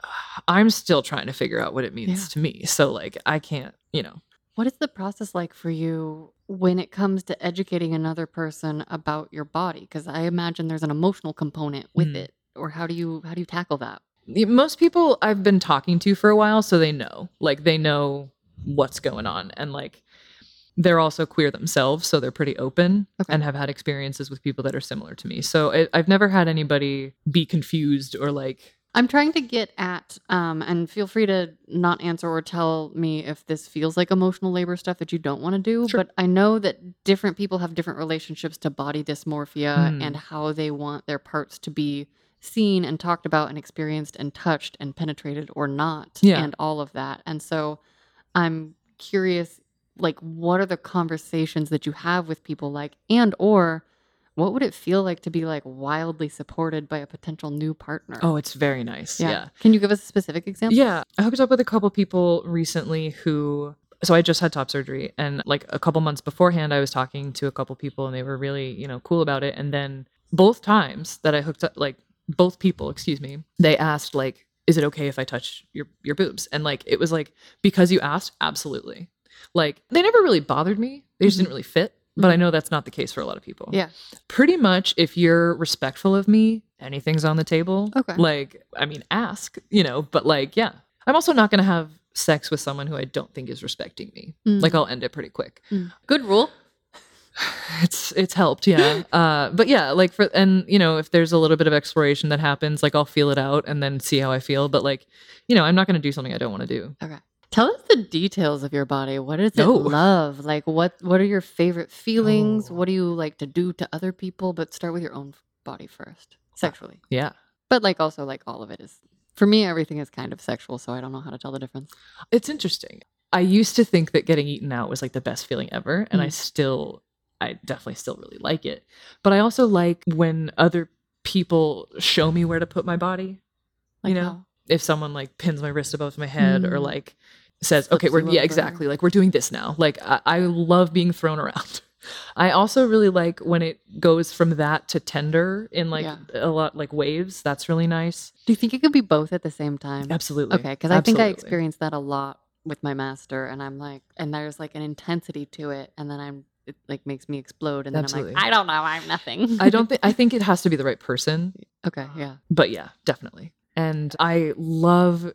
i'm still trying to figure out what it means Yeah. to me so like i can't you know What is the process like for you when it comes to educating another person about your body? Because I imagine there's an emotional component with Mhm. it. Or how do you how do you tackle that? Most people i've been talking to for a while so they know like they know what's going on and like they're also queer themselves so they're pretty open Okay. and have had experiences with people that are similar to me so I, i've never had anybody be confused or like I'm trying to get at, um, and feel free to not answer or tell me if this feels like emotional labor stuff that you don't want to do. Sure. But I know that different people have different relationships to body dysmorphia Mm. and how they want their parts to be seen and talked about and experienced and touched and penetrated or not, Yeah. and all of that. And so I'm curious, like, what are the conversations that you have with people like, and or what would it feel like to be like wildly supported by a potential new partner? oh it's very nice yeah. yeah. Can you give us a specific example? Yeah, I hooked up with a couple people recently who. So I just had top surgery, and like a couple months beforehand, I was talking to a couple people, and they were really, you know, cool about it. And then both times that I hooked up, like both people, excuse me, they asked like, "Is it okay if I touch your your boobs?" And like it was like because you asked, absolutely. Like they never really bothered me; they just Mhm. didn't really fit. But I know that's not the case for a lot of people Yeah. pretty much if you're respectful of me anything's on the table Okay. like i mean ask you know but like yeah i'm also not going to have sex with someone who i don't think is respecting me Mm. like i'll end it pretty quick Good rule. it's it's helped yeah uh but yeah like for and you know if there's a little bit of exploration that happens like i'll feel it out and then see how i feel but like you know i'm not going to do something i don't want to do Okay. Tell us the details of your body. What does it Oh. love? Like what what are your favorite feelings? Oh. What do you like to do to other people? But start with your own body first. Sexually. yeah But like also like all of it is for me everything is kind of sexual, so I don't know how to tell the difference. it's interesting i used to think that getting eaten out was like the best feeling ever and i Mm. still i definitely still really like it but i also like when other people show me where to put my body Like you know how? if someone like pins my wrist above my head or Mm. like says Flips okay we're yeah over. exactly like we're doing this now like I, I love being thrown around i also really like when it goes from that to tender in like Yeah. a lot like waves that's really nice Do you think it could be both at the same time? absolutely Okay, because I think I experienced that a lot with my master, and I'm like, and there's like an intensity to it, and then I'm it like makes me explode, and then Absolutely. I'm like, I don't know, I'm nothing. i don't think i think it has to be the right person okay, yeah. but yeah, definitely. And I love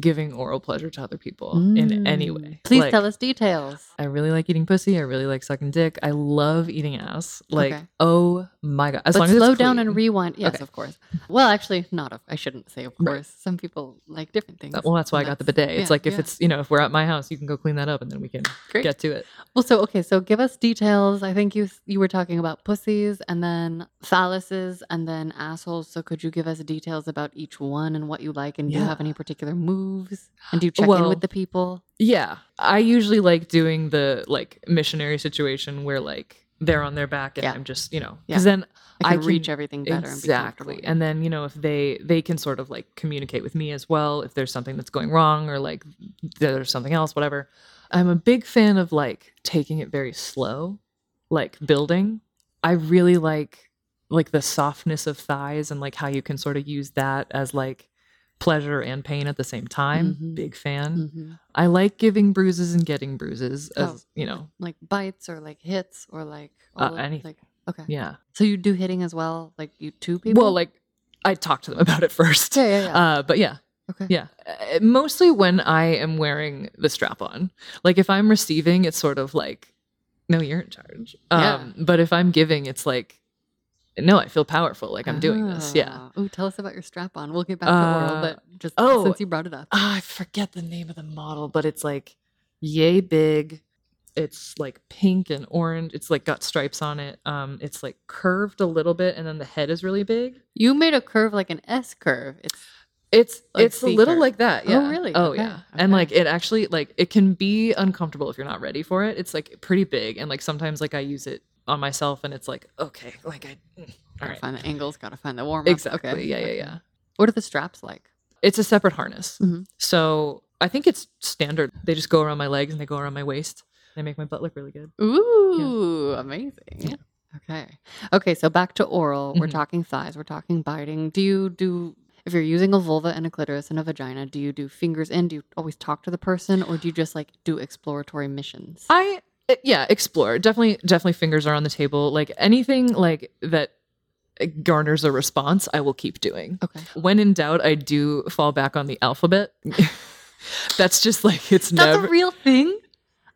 giving oral pleasure to other people in any Mm. way. Please Like, tell us details. I really like eating pussy. I really like sucking dick. I love eating ass. Like, Okay. oh my god! As but long as slow down and rewind. Yes, Okay. of course. Well, actually, not. Of, I shouldn't say of Right. course. Some people like different things. Well, that's why I got the bidet. It's yeah, like if yeah. it's you know if we're at my house, you can go clean that up, and then we can Great. get to it. well. So okay, so give us details. I think you you were talking about pussies and then phalluses and then assholes. So could you give us details about each one and what you like? And do you have any particular moves? And do you check in Well, with the people? Yeah, I usually like doing the like missionary situation where like they're on their back and Yeah. I'm just you know Yeah. because then I can, I reach can- everything better. And be exactly and then you know if they they can sort of like communicate with me as well if there's something that's going wrong or like there's something else whatever i'm a big fan of like taking it very slow like building i really like like the softness of thighs and like how you can sort of use that as like pleasure and pain at the same time Mhm. big fan Mhm. i like giving bruises and getting bruises as Oh. you know like bites or like hits or like Uh, all of- anything. Like, okay. yeah So you do hitting as well, like you two people. well like i talked to them about it first yeah, yeah, yeah. uh but yeah okay. Yeah. Uh, Mostly when I am wearing the strap on. Like if I'm receiving, it's sort of like, no, you're in charge. Yeah. Um, but if I'm giving, it's like, no, I feel powerful. Like I'm doing this. Yeah. Oh, tell us about your strap on. We'll get back to oral, Uh, but just oh. since you brought it up. Ah, I forget the name of the model, but it's like yay big. It's like pink and orange. It's like got stripes on it. Um, it's like curved a little bit, and then the head is really big. You made a curve like an S curve. It's It's Like it's a little like that. Oh, Yeah. really? Oh Okay, yeah. And like it actually like it can be uncomfortable if you're not ready for it. It's like pretty big, and like sometimes like I use it on myself, and it's like okay, like I. mm, gotta right. find the angles, gotta find the warm up. Exactly. Okay. Yeah, yeah, yeah. What are the straps like? It's a separate harness. Mhm. So I think it's standard. They just go around my legs and they go around my waist. They make my butt look really good. Ooh, amazing. Yeah. Okay. Okay, so back to oral. We're Mhm. talking thighs, we're talking biting. Do you do if you're using a vulva and a clitoris and a vagina, do you do fingers in? Do you always talk to the person or do you just like do exploratory missions? I uh, yeah, explore. Definitely definitely fingers are on the table. Like anything like that garners a response, I will keep doing. okay. When in doubt, I do fall back on the alphabet. That's just like it's That's never a real thing?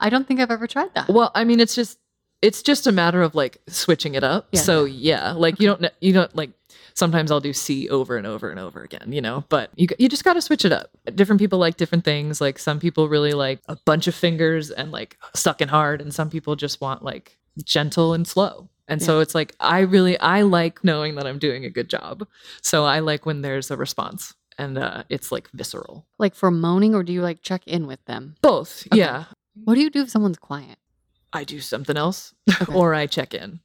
I don't think I've ever tried that. Well, I mean, it's just it's just a matter of like switching it up. Yeah. So yeah, like you don't you don't like sometimes I'll do C over and over and over again, you know. But you you just got to switch it up. Different people like different things. Like some people really like a bunch of fingers and like sucking hard, and some people just want like gentle and slow. And so it's like I really I like knowing that I'm doing a good job. So I like when there's a response and uh, it's like visceral. Like for moaning or do you like check in with them? Both, Okay. yeah. What do you do if someone's quiet? I do something else, Okay. or I check in.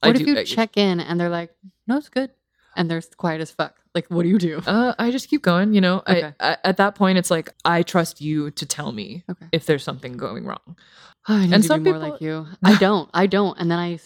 What I if do, you I- check in and they're like, "No, it's good," and they're quiet as fuck? Like, what do you do? Uh, I just keep going. You know, Okay. I, I at that point it's like I trust you to tell me Okay. if there's something going wrong. I need And to some people- like you. I don't. I don't. And then I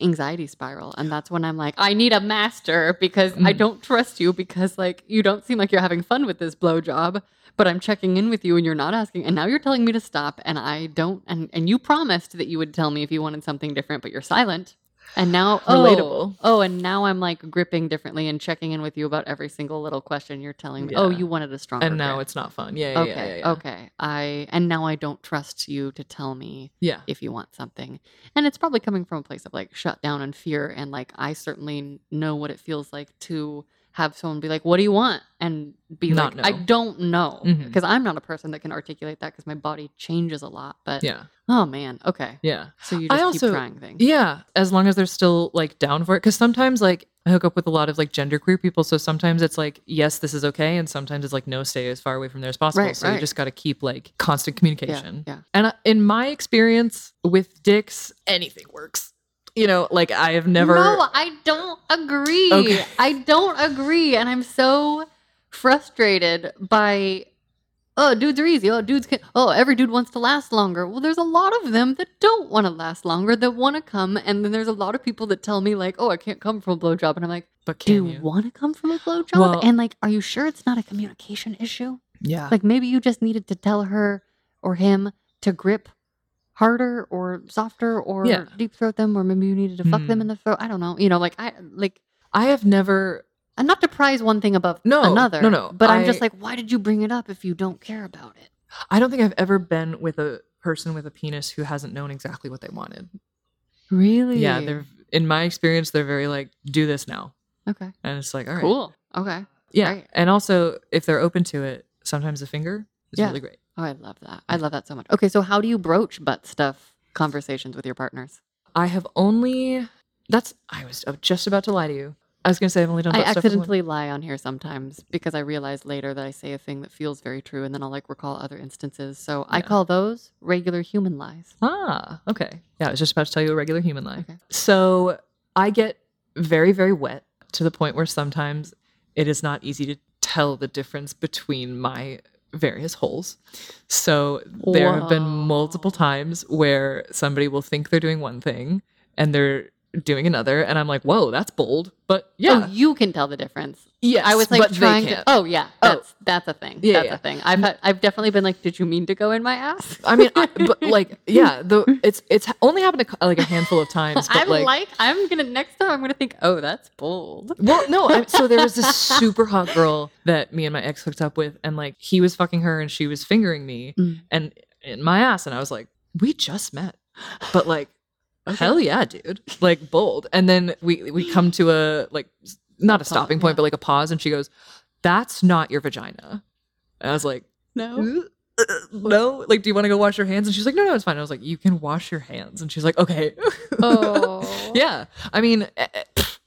anxiety spiral, and that's when I'm like, I need a master because I Mm. don't trust you because like you don't seem like you're having fun with this blowjob, but I'm checking in with you and you're not asking, and now you're telling me to stop, and I don't. And and you promised that you would tell me if you wanted something different, but you're silent. And now, oh, Relatable. Oh, and now I'm like gripping differently and checking in with you about every single little question you're telling me. Oh, you wanted a stronger. And now grip. it's not fun. Yeah, yeah, okay. yeah, yeah, yeah. Okay. I and now I don't trust you to tell me Yeah. if you want something. And it's probably coming from a place of like shut down and fear. And like, I certainly know what it feels like to have someone be like, What do you want? And be Not like, I don't know. Mm-hmm. Because I'm not a person that can articulate that because my body changes a lot. But Yeah. oh man. Okay. Yeah. So you I just also- keep trying things. Yeah. As long as they're still like down for it. Cause sometimes like I hook up with a lot of like genderqueer people. So sometimes it's like, yes, this is okay. And sometimes it's like, no, stay as far away from there as possible. Right, so right. you just got to keep like constant Yeah. communication. Yeah. And I- in my experience with dicks, anything works. You know, like I have never. No, I don't agree. Okay. I don't agree. And I'm so frustrated by oh, dudes are easy. Oh, dudes can oh, every dude wants to last longer. Well, there's a lot of them that don't want to last longer, that want to come, and then there's a lot of people that tell me like, oh, I can't come from a blowjob. And I'm like, but do can you you? want to come from a blowjob? Well- and like, are you sure it's not a communication issue? Yeah. Like maybe you just needed to tell her or him to grip harder or softer or Yeah. deep throat them, or maybe you needed to fuck them Mm. in the throat. I don't know. You know, like I like I have never. and not to prize one thing above No, another. no, no, But I'm just like, why did you bring it up if you don't care about it? I don't think I've ever been with a person with a penis who hasn't known exactly what they wanted. Really? Yeah, they're in my experience, they're very like, do this now, okay. and it's like, all right, Cool. Okay. yeah. Right. And also, if they're open to it, sometimes a finger is Yeah. really great. Oh, I love that. I love that so much. Okay, so how do you broach butt stuff conversations with your partners? I have only. That's. I was just about to lie to you. I was gonna say I've only done. I stuff with one- accidentally lie on here sometimes because I realize later that I say a thing that feels very true and then I'll like recall other instances. So I call those regular human lies. Ah, okay. Yeah, I was just about to tell you a regular human lie. Okay. So I get very, very wet to the point where sometimes it is not easy to tell the difference between my various holes. So there have been multiple times where somebody will think they're doing one thing and they're doing another and I'm like, "Whoa, that's bold." But yeah. Oh, you can tell the difference. yeah I was like trying to. Oh yeah, Oh. that's that's a thing. Yeah, that's yeah. a thing. I've had, I've definitely been like, did you mean to go in my ass? I mean, I, but like, yeah, the it's it's only happened a, like a handful of times. But I'm like, like, I'm gonna next time I'm gonna think, oh, that's bold. Well, no. I, so there was this super hot girl that me and my ex hooked up with, and like he was fucking her and she was fingering me Mm. and in my ass, and I was like, we just met, but like hell yeah, dude. Like bold. And then we we come to a like not a stopping point, but like a pause, and she goes, "That's not your vagina." And I was like, No. "Uh, "No." Like, do you want to go wash your hands? And she's like, "No, no, it's fine." I was like, "You can wash your hands." And she's like, "Okay." Oh. yeah. I mean, eh, eh,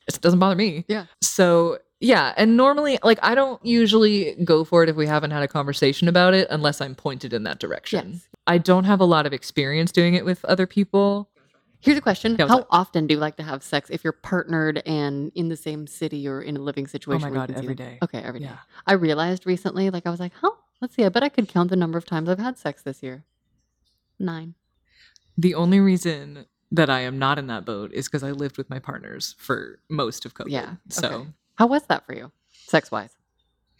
it doesn't bother me. Yeah. So yeah, and normally, like, I don't usually go for it if we haven't had a conversation about it, unless I'm pointed in that direction. Yes. I don't have a lot of experience doing it with other people. Here's a question. Yeah, How up? often do you like to have sex if you're partnered and in the same city or in a living situation? Oh my God, every day. Okay, every day. I realized recently, like I was like, huh, let's see, I bet I could count the number of times I've had sex this year. Nine. The only reason that I am not in that boat is because I lived with my partners for most of COVID. Yeah, So okay. How was that for you, sex wise?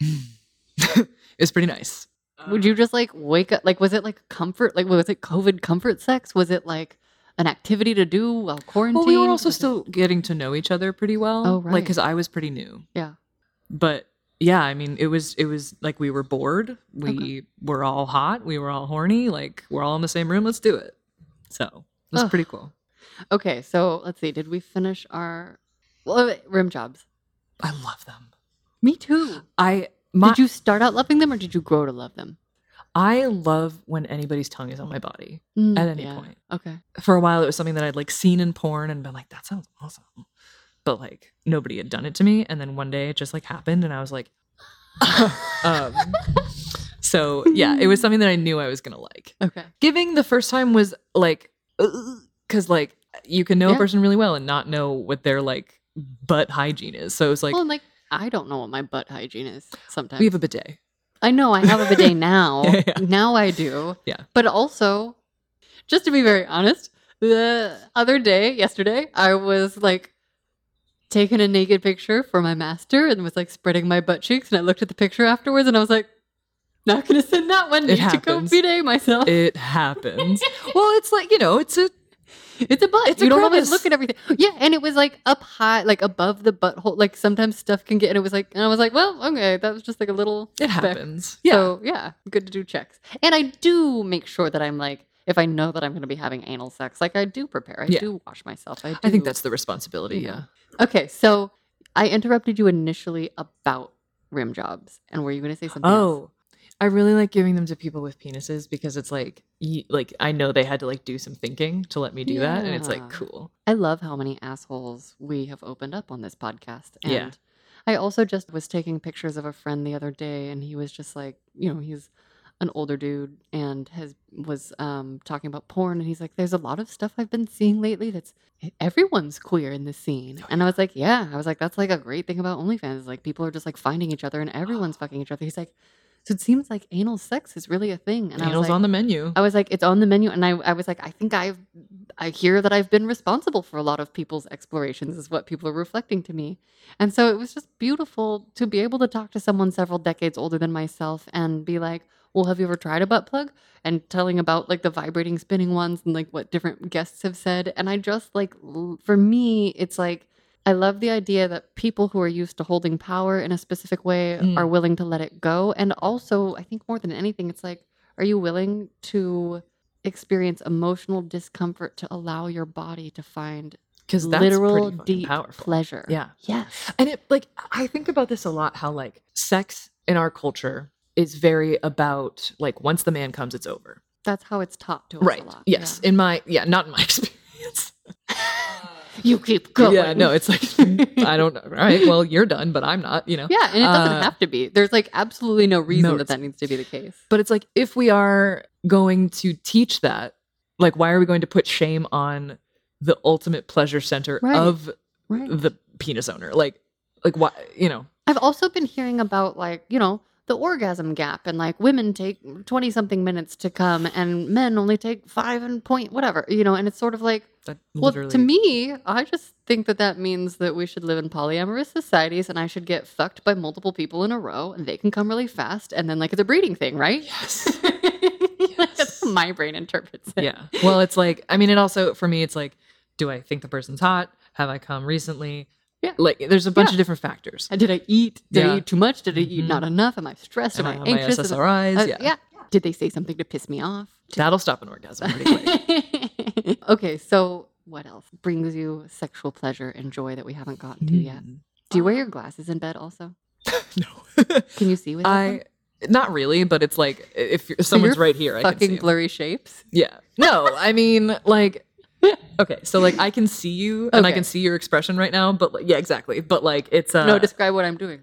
it's pretty nice. Would you uh, just like wake up? Like, was it like comfort? Like, was it COVID comfort sex? Was it like an activity to do while quarantined? Well, we were also still getting to know each other pretty well. Oh, right. Like, because I was pretty new. Yeah. But yeah, I mean, it was it was like we were bored. We were all hot. We were all horny. Like we're all in the same room. Let's do it. So it was Ugh. pretty cool. Okay, so let's see. Did we finish our well, rim jobs? I love them. Me too. I my did you start out loving them or did you grow to love them? I love when anybody's tongue is on my body. Mm, At any yeah. point. Okay. For a while, it was something that I'd like seen in porn and been like, "That sounds awesome," but like nobody had done it to me. And then one day, it just like happened, and I was like, um, so yeah, it was something that I knew I was gonna like. Okay. giving the first time was like because like you can know Yeah. a person really well and not know what their like butt hygiene is so it's like well, and like I don't know what my butt hygiene is sometimes. we have a bidet I know I have a bidet now. Yeah, yeah. Now I do. Yeah. But also, just to be very honest, the other day, yesterday, I was like taking a naked picture for my master and was like spreading my butt cheeks. And I looked at the picture afterwards and I was like, not gonna send that one. It Need to go happens. bidet myself. it happens well it's like you know it's a It's a butt. It's you a don't always look at everything. Yeah, and it was like up high, like above the butthole. Like sometimes stuff can get, and it was like, and I was like, well, okay, that was just like a little. it speck. happens yeah So yeah, good to do checks. And I do make sure that I'm like, if I know that I'm going to be having anal sex, like I do prepare. I Yeah. do wash myself. I, do. i think that's the responsibility yeah okay. So I interrupted you initially about rim jobs, and were you going to say something? Oh, else? Oh i really like giving them to people with penises because it's like y- like i know they had to like do some thinking to let me do that and it's like cool I love how many assholes we have opened up on this podcast. And Yeah. I also just was taking pictures of a friend the other day and he was just like, you know, he's an older dude and has was um talking about porn and he's like, There's a lot of stuff I've been seeing lately that's everyone's queer in this scene. And I was like, Yeah. I was like, that's like a great thing about OnlyFans. is, Like people are just like finding each other and everyone's fucking each other. He's like, So it seems like anal sex is really a thing. And I was Anal's like, on the menu I was like, it's on the menu, and I, I was like, I think I've, I hear that I've been responsible for a lot of people's explorations, is what people are reflecting to me, and so it was just beautiful to be able to talk to someone several decades older than myself and be like, well, have you ever tried a butt plug? And telling about like the vibrating spinning ones and like what different guests have said, and I just like, for me, it's like. I love the idea that people who are used to holding power in a specific way Mm. are willing to let it go. And also, I think more than anything, it's like, are you willing to experience emotional discomfort to allow your body to find because literal deep powerful pleasure? Yeah. Yes. And it like I think about this a lot how like sex in our culture is very about like once the man comes it's over. That's how it's taught to us Right. a lot. Yes. In my yeah, not in my experience. You keep going. Yeah, no, it's like I don't know. Right? well, you're done, but I'm not, you know. Yeah, and it doesn't Uh, have to be. There's like absolutely no reason No, that that needs to be the case. But it's like if we are going to teach that, like why are we going to put shame on the ultimate pleasure center Right. of Right. the penis owner? Like like why, you know. I've also been hearing about like, you know, the orgasm gap and like women take 20 something minutes to come and men only take 5 and point whatever, you know, and it's sort of like Well, to me, I just think that that means that we should live in polyamorous societies and I should get fucked by multiple people in a row and they can come really fast and then like it's a breeding thing, right? Yes. how my brain interprets it. yeah. Well, it's like I mean, it also for me, it's like, do I think the person's hot? Have I come recently? Yeah. Like, there's a bunch Yeah. of different factors. Did I eat? Did Yeah. I eat too much? Did I eat Mhm. not enough? Am I stressed? Am, Am I my anxious? I- SSRIs? uh, yeah. yeah. Did they say something to piss me off? That'll stop an orgasm pretty quick. okay, so What else brings you sexual pleasure and joy that we haven't gotten to yet? Mm. Do you wear your glasses in bed also? no. Can you see with I not really, but it's like if, if someone's right here, I can see fucking blurry shapes? Yeah. No, I mean like okay, so like I can see you and I Okay. can see your expression right now, but like, yeah, exactly. But like it's uh no, describe what I'm doing.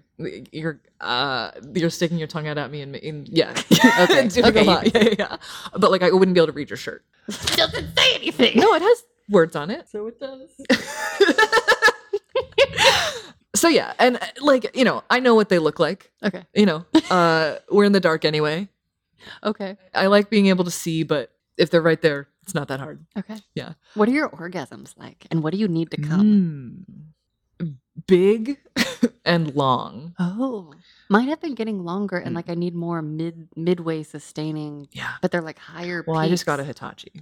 you're uh you're sticking your tongue out at me and, and yeah. Okay, Doing okay, a you- lot. Yeah, yeah, yeah. But like I wouldn't be able to read your shirt. doesn't say anything. No, it has words on it. so it does. so yeah, and uh, like, you know, I know what they look like. Okay. You know, uh we're in the dark anyway. Okay. I like being able to see, but if they're right there, it's not that hard. Okay. Yeah. What are your orgasms like, and what do you need to come? Mm. Big and long. Oh, mine have been getting longer, and Mm. like I need more mid midway sustaining, Yeah. but they're like higher. Well, I just got a. Hitachi.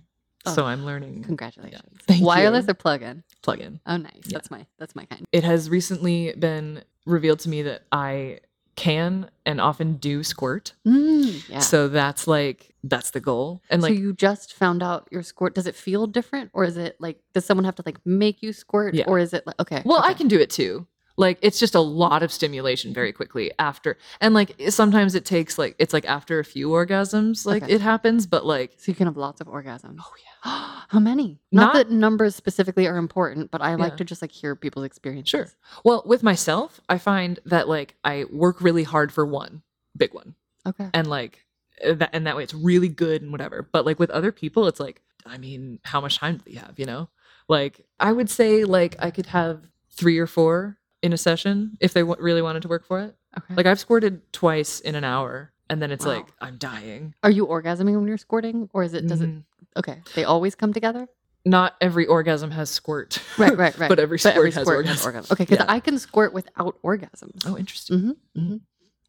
Oh, So I'm learning Congratulations. Thank you. Wireless or plug-in? plug in. Oh, nice. Yeah. That's my that's my kind. It has recently been revealed to me that I can and often do squirt. Mm, yeah. So that's like that's the goal. And like so you just found out your squirt. Does it feel different, or is it like does someone have to like make you squirt, Yeah. or is it like okay? well, I can do it too. Like it's just a lot of stimulation very quickly after. And like sometimes it takes like it's like after a few orgasms like Okay. it happens, but like So you can have lots of orgasms. oh yeah. How many? Not, Not- that numbers specifically are important, but I like Yeah. to just like hear people's experiences. Sure. Well, with myself, I find that like I work really hard for one big one. Okay. and like that and that way it's really good and whatever but like with other people it's like i mean how much time do we have you know like i would say like i could have three or four in a session if they w- really wanted to work for it Okay. like i've squirted twice in an hour and then it's Wow. like i'm dying Are you orgasming when you're squirting, or is it does it? Mhm. Okay, they always come together. not every orgasm has squirt Right, right, right. but every squirt has orgasm. Okay, because Yeah. I can squirt without orgasms. oh interesting Mm-hmm, mm-hmm.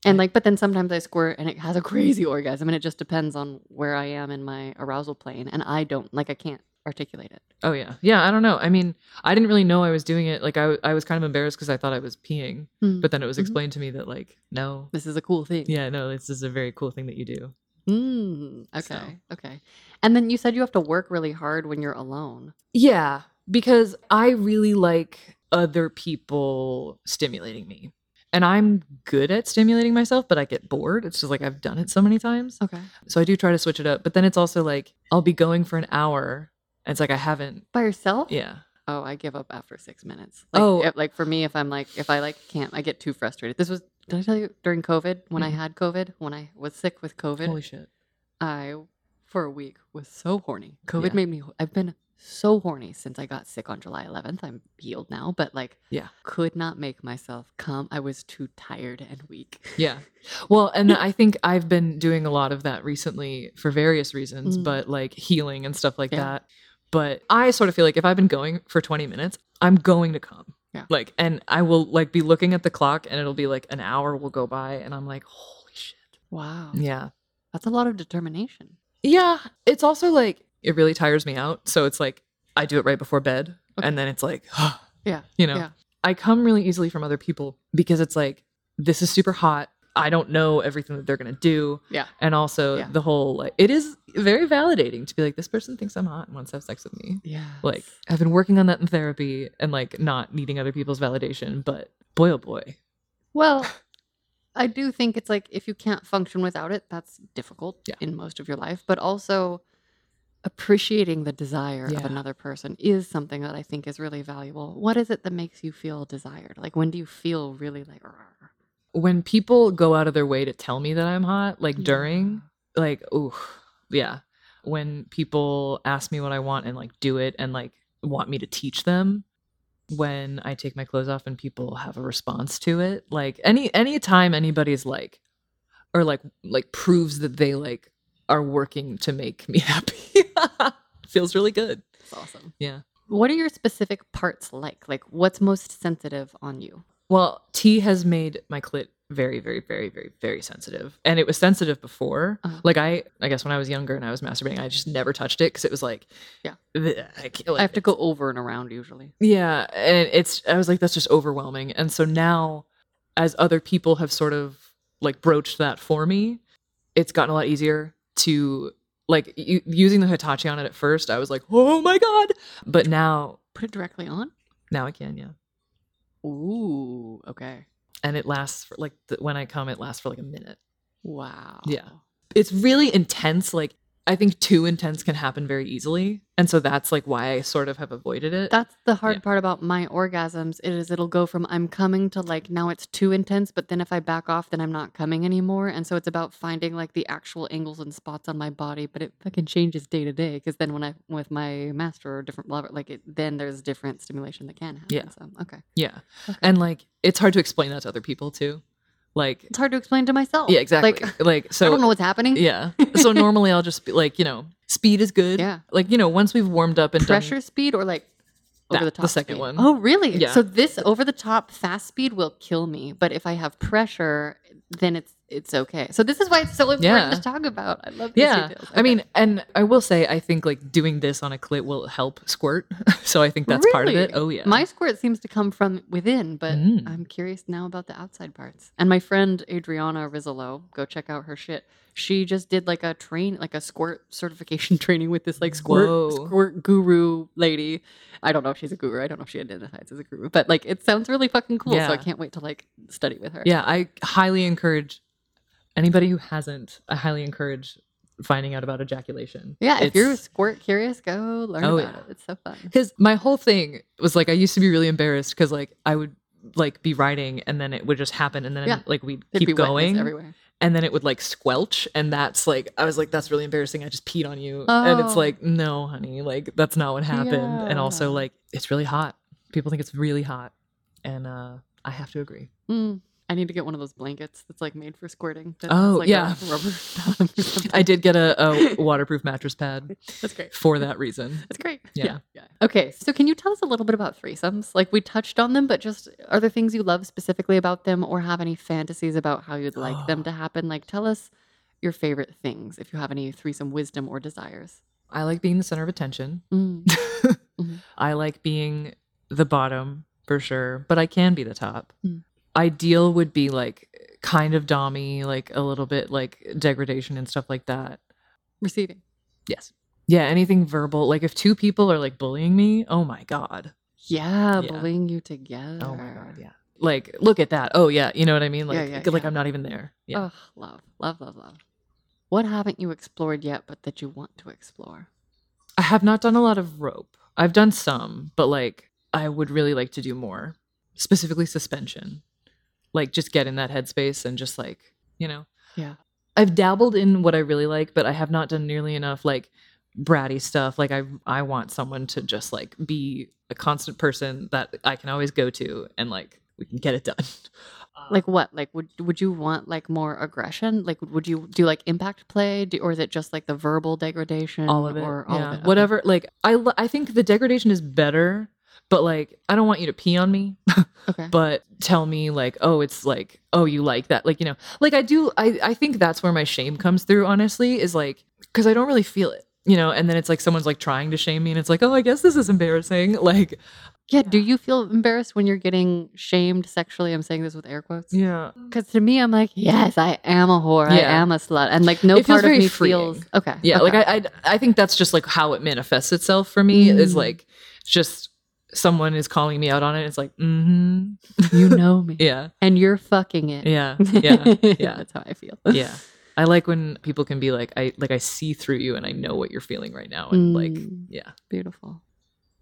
And like, but then sometimes I squirt and it has a crazy orgasm, and it just depends on where I am in my arousal plane, and I don't like I can't articulate it. oh yeah yeah i don't know i mean i didn't really know i was doing it like I, I was kind of embarrassed because i thought i was peeing Mm. but then it was Mhm. explained to me that like no This is a cool thing. yeah no this is a very cool thing that you do Mm, okay. So. Okay. And then you said you have to work really hard when you're alone. Yeah, because I really like other people stimulating me. And I'm good at stimulating myself, but I get bored. It's just like I've done it so many times. Okay. So I do try to switch it up. But then it's also like I'll be going for an hour. And it's like I haven't. By yourself? Yeah. Oh, I give up after six minutes. Like, Oh. if- like for me, if I'm like, if I like can't, I get too frustrated. This was, did I tell you during COVID when I Mhm. had COVID, when I was sick with COVID, Holy shit. I for a week was so horny. COVID Yeah. made me. I've been so horny since I got sick on July 11th. I'm healed now, but like, Yeah. could not make myself come. I was too tired and weak. Yeah. Well, and I think I've been doing a lot of that recently for various reasons, Mm. but like healing and stuff like Yeah. that. But I sort of feel like if I've been going for 20 minutes, I'm going to come. Yeah. Like, and I will like be looking at the clock and it'll be like an hour will go by and I'm like, holy shit. Wow, Yeah. that's a lot of determination. Yeah. It's also like, it really tires me out. So it's like, I do it right before bed Okay. and then it's like, Yeah, you know, yeah. I come really easily from other people because it's like, this is super hot. I don't know everything that they're going to do. Yeah. And also Yeah. the whole, like, it is very validating to be like, this person thinks I'm hot and wants to have sex with me. Yeah, Like, I've been working on that in therapy and like not needing other people's validation, but boy, oh boy. Well, I do think it's like if you can't function without it, that's difficult Yeah. in most of your life. But also, appreciating the desire Yeah. of another person is something that I think is really valuable. What is it that makes you feel desired? Like, when do you feel really like. When people go out of their way to tell me that I'm hot, like during, like, ooh, yeah. When people ask me what I want and like do it and like want me to teach them, when I take my clothes off and people have a response to it, like any any time anybody's like, or like like proves that they like are working to make me happy, feels really good. It's awesome. Yeah. What are your specific parts like? Like, what's most sensitive on you? Well, T has made my clit very, very, very, very, very sensitive, and it was sensitive before. Uh-huh. Like I, I guess when I was younger and I was masturbating, I just never touched it because it was like, Yeah. I, I have to go over and around usually. Yeah, and it's I was like, that's just overwhelming. And so now, as other people have sort of like broached that for me, it's gotten a lot easier to like u- using the Hitachi on it at first, I was like, oh my god. But now, Put it directly on. now I can, yeah. Ooh, okay. And it lasts for like the, when I come, it lasts for like a minute. Wow. Yeah. It's really intense. Like I think too intense can happen very easily, and so that's like why I sort of have avoided it. That's the hard Yeah. part about my orgasms. It is it'll go from I'm coming to like now it's too intense, but then if I back off, then I'm not coming anymore. And so it's about finding like the actual angles and spots on my body, but it fucking changes day to day. Because then when I with my master or different lover, like it, then there's different stimulation that can happen. Yeah. So okay, yeah, Okay. and like it's hard to explain that to other people too. Like it's hard to explain to myself. yeah, exactly. Like Like, so I don't know what's happening. yeah. So normally I'll just be like, you know, speed is good. Yeah. Like you know, once we've warmed up and Pressure speed or like over That- the top. the second speed? one. Oh, really? Yeah. So this over the top fast speed will kill me, but if I have pressure, then it's it's okay. So this is why it's so important Yeah. to talk about. I love these Yeah. details. I mean, and I will say, I think like doing this on a clit will help squirt. so I think that's part of it. Oh, yeah. My squirt seems to come from within, but Mm. I'm curious now about the outside parts. And my friend Adriana Rizzolo, go check out her shit. She just did like a train, like a squirt certification training with this like squirt Whoa. squirt guru lady. I don't know if she's a guru. I don't know if she identifies as a guru, but like it sounds really fucking cool. So I can't wait to like study with her. yeah, I highly encourage anybody who hasn't, I highly encourage finding out about ejaculation. Yeah, if you're It's- squirt curious, go learn Oh, about yeah. it. It's so fun. because my whole thing was like I used to be really embarrassed because like I would like be riding and then it would just happen and then Yeah. like we'd There'd keep going everywhere. and then it would like squelch and that's like I was like that's really embarrassing I just peed on you and it's Oh. like no honey like that's not what happened and also like it's really hot people think it's really hot and uh I have to agree Mm. I need to get one of those blankets that's like made for squirting. Oh, like, yeah. rubber bottom or something. I did get a, a waterproof mattress pad That's great. for that reason That's great. Yeah. yeah. Okay. So can you tell us a little bit about threesomes? Like we touched on them, but just are there things you love specifically about them or have any fantasies about how you'd like them to happen? Like tell us your favorite things if you have any threesome wisdom or desires. I like being the center of attention Mm. Mhm. I like being the bottom for sure, but I can be the top. Mm. Ideal would be like kind of dommy, like a little bit like degradation and stuff like that. Receiving. Yes. Yeah, anything verbal. Like if two people are like bullying me, oh my god. Yeah, Yeah. bullying you together. Oh my god, yeah. Like look at that. Oh yeah, you know what I mean? Like Yeah, yeah, like. I'm not even there. Yeah. Ugh, love, love, love, love. What haven't you explored yet, but that you want to explore? I have not done a lot of rope. I've done some, but like I would really like to do more. Specifically suspension. Like just get in that headspace and just like, you know. Yeah. I've dabbled in what I really like, but I have not done nearly enough like bratty stuff. Like I I want someone to just like be a constant person that I can always go to and like we can get it done. Like what? Like would would you want like more aggression? Like would you do like impact play, do, or is it just like the verbal degradation? all of it, or all yeah. of it? Okay. whatever. Like I I think the degradation is better, but like I don't want you to pee on me. Okay. but tell me like oh it's like oh you like that like you know like i do i i think that's where my shame comes through honestly is like because i don't really feel it you know and then it's like someone's like trying to shame me and it's like oh i guess this is embarrassing like yeah. Do you feel embarrassed when you're getting shamed sexually? I'm saying this with air quotes. yeah Because to me, I'm like, yes, I am a whore. Yeah. I am a slut, and like no It part of me freeing. feels okay. yeah okay. like I, I i think that's just like how it manifests itself for me is Mm. like just someone is calling me out on it it's like mm-hmm you know me, yeah and you're fucking it. yeah yeah yeah That's how I feel. yeah i like when people can be like i like i see through you and i know what you're feeling right now and like Mm. yeah Beautiful.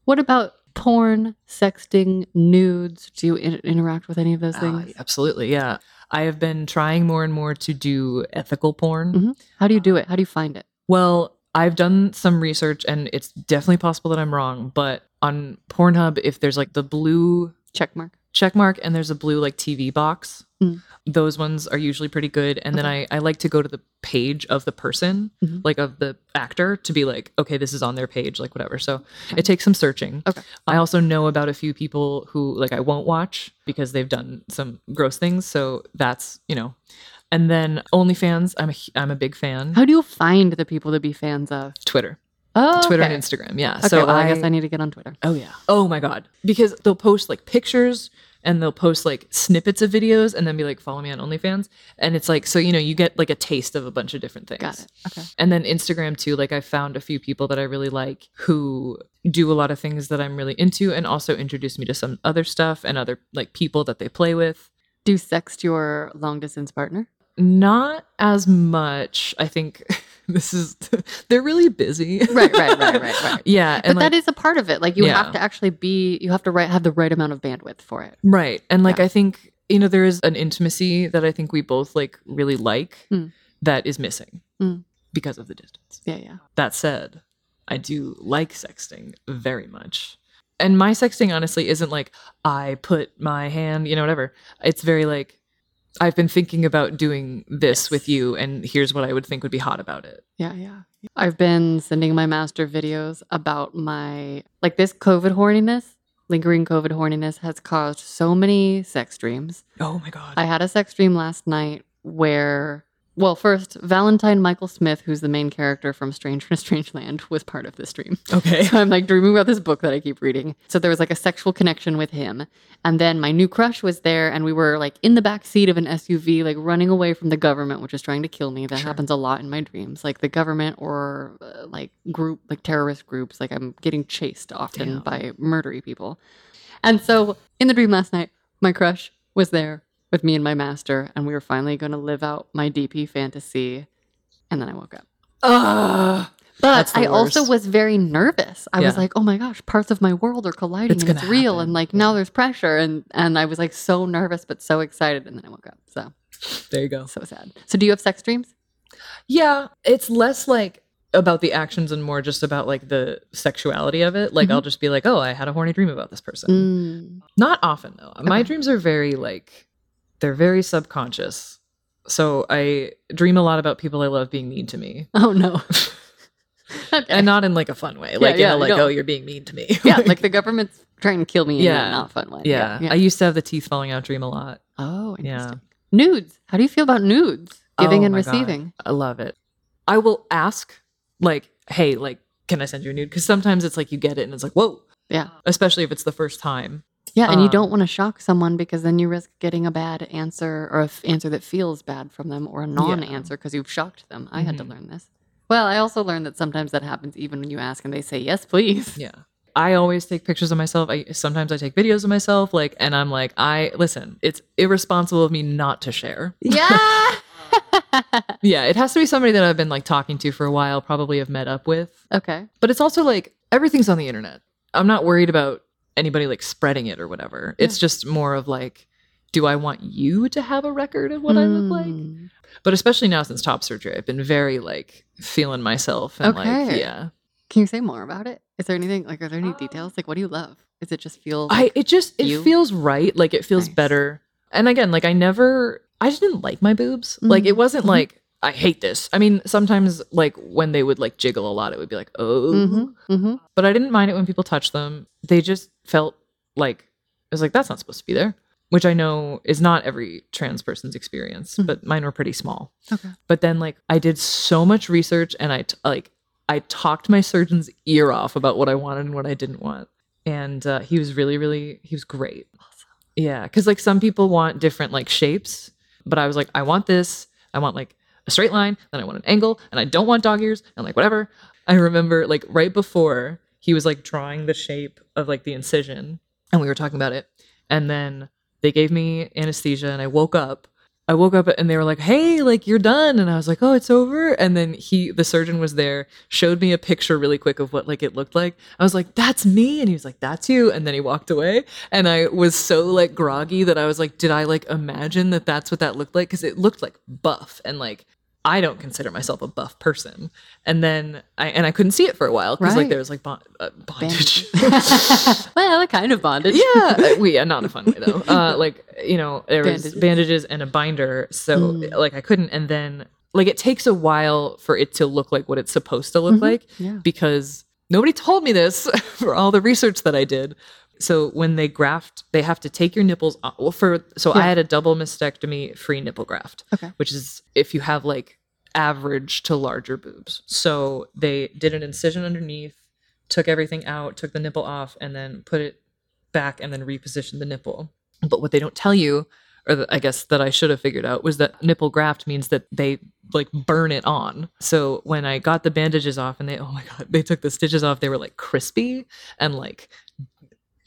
What about porn, sexting, nudes? Do you in- interact with any of those Ah, things? absolutely, yeah. I have been trying more and more to do ethical porn. Mhm. How do you do it? How do you find it? Well, I've done some research and it's definitely possible that I'm wrong, but on Pornhub, if there's like the blue Check mark. check mark and there's a blue like TV box, Mm. those ones are usually pretty good. And then I, I like to go to the page of the person, Mhm. like of the actor, to be like, okay, this is on their page, like whatever. So Okay. it takes some searching. Okay. I also know about a few people who like I won't watch because they've done some gross things. So that's you know, and then OnlyFans. I'm a, I'm a big fan. How do you find the people to be fans of? Twitter, Oh, Twitter okay. and Instagram. Yeah. Okay, so well, I, guess I need to get on Twitter. Oh yeah. Oh my god. Because they'll post like pictures, and they'll post like snippets of videos and then be like, follow me on OnlyFans. And it's like, so, you know, you get like a taste of a bunch of different things. Got it. Okay. And then Instagram too, like I found a few people that I really like who do a lot of things that I'm really into and also introduce me to some other stuff and other like people that they play with. Do you sext your long distance partner? Not as much. I think this is they're really busy. Right, right, right, right, right. yeah. But that is a part of it. Like you Yeah. have to actually be, you have to right, have the right amount of bandwidth for it. Right. And like Yeah. I think, you know, there is an intimacy that I think we both like really like Mm. that is missing Mm. because of the distance. Yeah, yeah. That said, I do like sexting very much. And my sexting honestly isn't like I put my hand, you know, whatever. It's very like I've been thinking about doing this Yes. with you and here's what I would think would be hot about it. Yeah, yeah. I've been sending my master videos about my like this COVID horniness, lingering COVID horniness has caused so many sex dreams. Oh my god. I had a sex dream last night where well, first, Valentine Michael Smith, who's the main character from Stranger in a Strange Land, was part of this dream. okay. So I'm like dreaming about this book that I keep reading. So there was like a sexual connection with him. And then my new crush was there and we were like in the back seat of an SUV, like running away from the government, which is trying to kill me. That Sure. happens a lot in my dreams. Like the government or uh, like group, like terrorist groups. Like I'm getting chased often Damn. by murdery people. And so in the dream last night, my crush was there with me and my master. And we were finally going to live out my DP fantasy. And then I woke up. Ugh. But I also was very nervous. I was like, "Oh my gosh, parts of my world are colliding. It's and It's, real, happen. and like now there's pressure." And and I was like so nervous, but so excited. And then I woke up. So there you go. so sad. So do you have sex dreams? Yeah, it's less like about the actions and more just about like the sexuality of it. Like Mhm. I'll just be like, "Oh, I had a horny dream about this person." Mm. Not often though. My dreams are very like they're very subconscious. So I dream a lot about people I love being mean to me. Oh no. okay. And not in like a fun way. Like, yeah, you know, like, no. oh, you're being mean to me. yeah, like the government's trying to kill me in Yeah. a not fun way. yeah. I used to have the teeth falling out dream a lot. Oh, Yeah. Nudes. How do you feel about nudes? Giving Oh and my God. receiving. I love it. I will ask, like, hey, like, can I send you a nude? Because sometimes it's like you get it and it's like, whoa. Yeah. Especially if it's the first time. Yeah, and you Um, don't want to shock someone because then you risk getting a bad answer or an answer that feels bad from them or a non-answer because you've shocked them. I had to Mhm. learn this. Well, I also learned that sometimes that happens even when you ask and they say yes, please. Yeah. I always take pictures of myself. I sometimes I take videos of myself, like, and I'm like, I listen. It's irresponsible of me not to share. Yeah. Yeah, it has to be somebody that I've been like talking to for a while, probably have met up with. okay. But it's also like everything's on the internet. I'm not worried about anybody like spreading it or whatever. It's just more of like, do I want you to have a record of what I look like? Mm. But especially now since top surgery, I've been very like feeling myself and like, Okay. yeah. Can you say more about it? Is there anything like are there any um, details? Like what do you love? Is it just feel I it just it you? feels right. Like it feels Nice. better. And again, like I never I just didn't like my boobs. Like it mm-hmm. wasn't mm-hmm. like I hate this. I mean, sometimes like when they would like jiggle a lot, it would be like, oh. mm-hmm, mm-hmm. But I didn't mind it when people touched them. They just felt like it was like that's not supposed to be there. Which I know is not every trans person's experience, Mhm. but mine were pretty small. Okay. But then like I did so much research and I t- like I talked my surgeon's ear off about what I wanted and what I didn't want. And uh, he was really, really, he was great. Awesome. Yeah. Cause like some people want different like shapes, but I was like, I want this. I want like a straight line, then I want an angle, and I don't want dog ears, and like whatever. I remember like right before he was like drawing the shape of like the incision, and we were talking about it. And then they gave me anesthesia, and I woke up. I woke up and they were like, "Hey, like you're done," and I was like, "Oh, it's over." And then he, the surgeon, was there, showed me a picture really quick of what like it looked like. I was like, "That's me," and he was like, "That's you," and then he walked away. And I was so like groggy that I was like, "Did I like imagine that that's what that looked like?" Because it looked like buff and like. I don't consider myself a buff person, and then I and I couldn't see it for a while because Right. like there was like uh, bondage. well, a kind of bondage. yeah, uh, we yeah, not in a fun way though. Uh, like you know, there was Bandages. bandages. and a binder, so Mm. like I couldn't. And then like it takes a while for it to look like what it's supposed to look Mhm. like yeah. because nobody told me this for all the research that I did. So when they graft, they have to take your nipples. Off. Well, for so I had a double mastectomy free nipple graft, Okay. which is if you have like average to larger boobs. So they did an incision underneath, took everything out, took the nipple off, and then put it back and then repositioned the nipple. But what they don't tell you, or that I guess that I should have figured out, was that nipple graft means that they like burn it on. So when I got the bandages off and they, oh my God, they took the stitches off, they were like crispy and like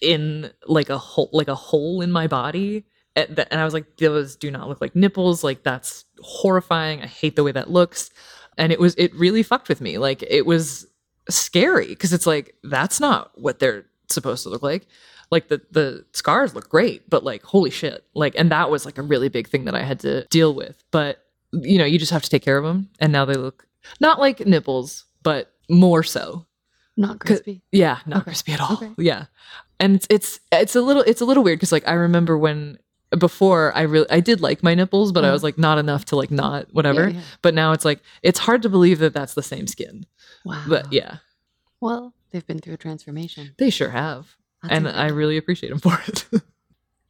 in like a hole, like a hole in my body. Eh, and th- and I was like, those do not look like nipples. Like that's horrifying. I hate the way that looks. And it was, it really fucked with me. Like it was scary because it's like, that's not what they're supposed to look like like the the scars look great but like holy shit like and that was like a really big thing that i had to deal with but you know you just have to take care of them and now they look not like nipples but more so Not crispy. yeah not Okay. crispy at all Okay. yeah and it's, it's it's a little it's a little weird because like i remember when before i really i did like my nipples but i Mhm. was like not enough to like not whatever Yeah, yeah. but now it's like it's hard to believe that that's the same skin Wow. but yeah Well, they've been through a transformation. they sure have That's and i really appreciate them for it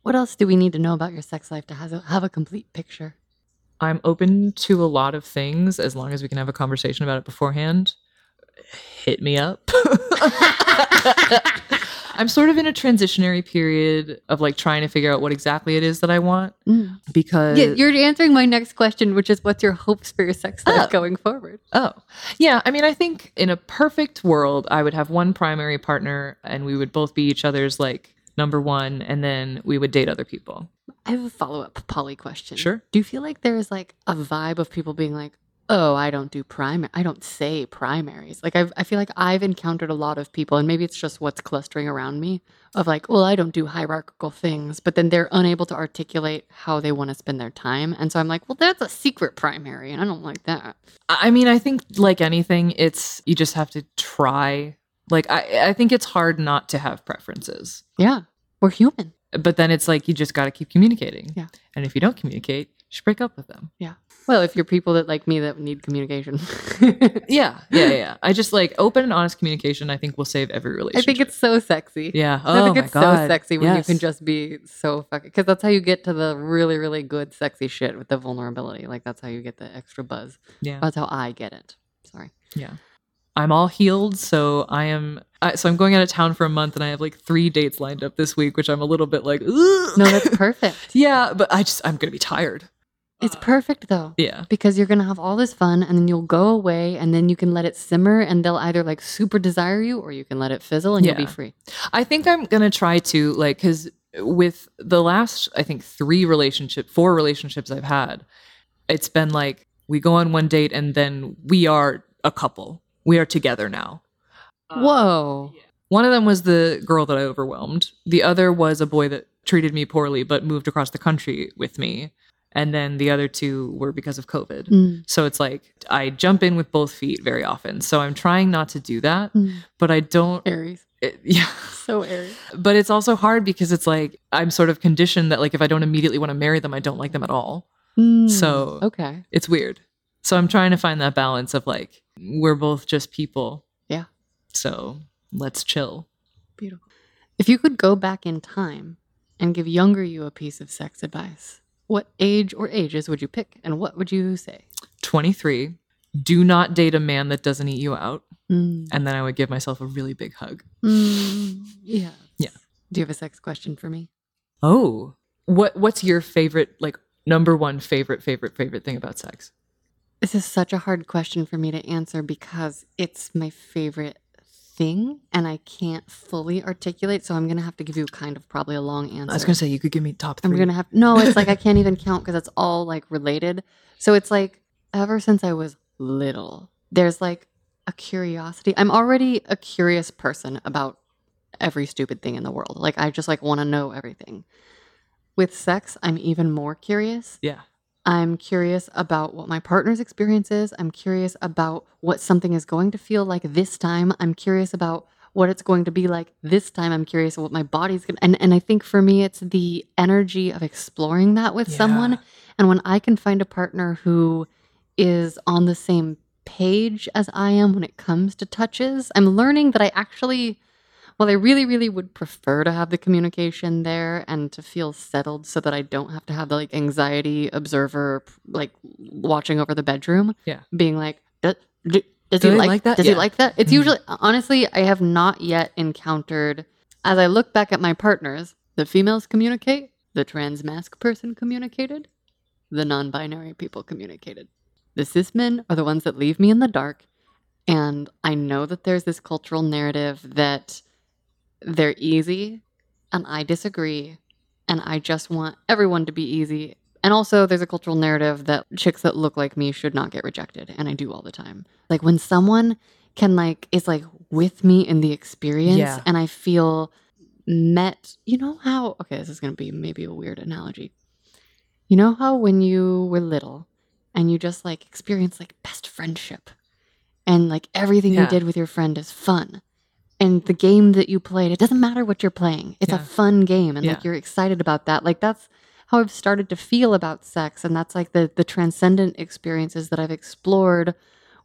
What else do we need to know about your sex life to have a, have a complete picture? I'm open to a lot of things as long as we can have a conversation about it beforehand. Hit me up. I'm sort of in a transitionary period of like trying to figure out what exactly it is that I want Mm. because Yeah, you're answering my next question, which is what's your hopes for your sex life Oh. going forward? Oh, yeah. I mean, I think in a perfect world, I would have one primary partner and we would both be each other's like number one, and then we would date other people. I have a follow up poly question. Sure. Do you feel like there's like a vibe of people being like, oh, I don't do primary, I don't say primaries. Like I've, I feel like I've encountered a lot of people, and maybe it's just what's clustering around me of like, well, I don't do hierarchical things, but then they're unable to articulate how they want to spend their time, and so I'm like, well, that's a secret primary, and I don't like that. I mean, I think like anything, it's you just have to try. Like, I, I think it's hard not to have preferences. Yeah, we're human. but then it's like you just got to keep communicating. Yeah. And if you don't communicate, you should break up with them. Well, if you're people that like me that need communication. Yeah. Yeah. Yeah. I just like open and honest communication. I think will save every relationship. I think it's so sexy. Yeah. Oh I Oh think my it's god. so sexy when you can just be so fucking because that's how you get to the really, really good sexy shit with the vulnerability. Like that's how you get the extra buzz. Yeah. That's how I get it. Sorry. Yeah. I'm all healed, so I am. I, so I'm going out of town for a month, and I have like three dates lined up this week, which I'm a little bit like. Ugh. No, that's perfect. yeah, but I just I'm gonna be tired. It's uh, perfect though. Yeah. Because you're gonna have all this fun and then you'll go away and then you can let it simmer and they'll either like super desire you or you can let it fizzle and you'll be free. I think I'm gonna try to like because with the last I think three relationship, four relationships I've had, it's been like we go on one date and then we are a couple. We are together now. Uh, Whoa. One of them was the girl that I overwhelmed. The other was a boy that treated me poorly but moved across the country with me. And then the other two were because of COVID. Mm, So it's like I jump in with both feet very often. So I'm trying not to do that, mm. but I don't. Aries. It, yeah. So Aries. But it's also hard because it's like I'm sort of conditioned that like if I don't immediately want to marry them, I don't like them at all. Mm, So- okay. It's weird. So I'm trying to find that balance of like we're both just people. Yeah. So let's chill. Beautiful. If you could go back in time and give younger you a piece of sex advice, what age or ages would you pick and what would you say? 23. Do not date a man that doesn't eat you out. Mm. And then I would give myself a really big hug. Mm, yes. Yeah. Do you have a sex question for me? Oh. What what's your favorite like number one favorite favorite favorite thing about sex? This is such a hard question for me to answer because it's my favorite thing and I can't fully articulate. So I'm going to have to give you kind of probably a long answer. I was gonna say you could give me top 3 I'm gonna have no. It's like I can't even count because it's all like related. So it's like ever since I was little, there's like a curiosity. I'm already a curious person about every stupid thing in the world. Like I just like want to know everything. With sex, I'm even more curious. Yeah. I'm curious about what my partner's experience is. I'm curious about what something is going to feel like this time. I'm curious about what it's going to be like this time. I'm curious what my body's going to and and I think for me it's the energy of exploring that with someone and when I can find a partner who is on the same page as I am when it comes to touches, I'm learning that I actually well, I really, really would prefer to have the communication there and to feel settled so that I don't have to have the like anxiety observer like watching over the bedroom. Yeah. Being like, does, does Do he like, like that? Does Yeah. he like that? It's Mhm. usually honestly, I have not yet encountered as I look back at my partners, the females communicate the trans masc person communicated, the non binary people communicated. The cis men are the ones that leave me in the dark. And I know that there's this cultural narrative that they're easy, and I disagree. And I just want everyone to be easy. And also, there's a cultural narrative that chicks that look like me should not get rejected. And I do all the time. Like when someone can, like, is like with me in the experience, Yeah. and I feel met. You know how, okay, this is going to be maybe a weird analogy. You know how when you were little and you just like experience like best friendship and like everything you did with your friend is fun. And the game that you played, it doesn't matter what you're playing. It's a fun game and Yeah. like you're excited about that. Like that's how I've started to feel about sex and that's like the the transcendent experiences that I've explored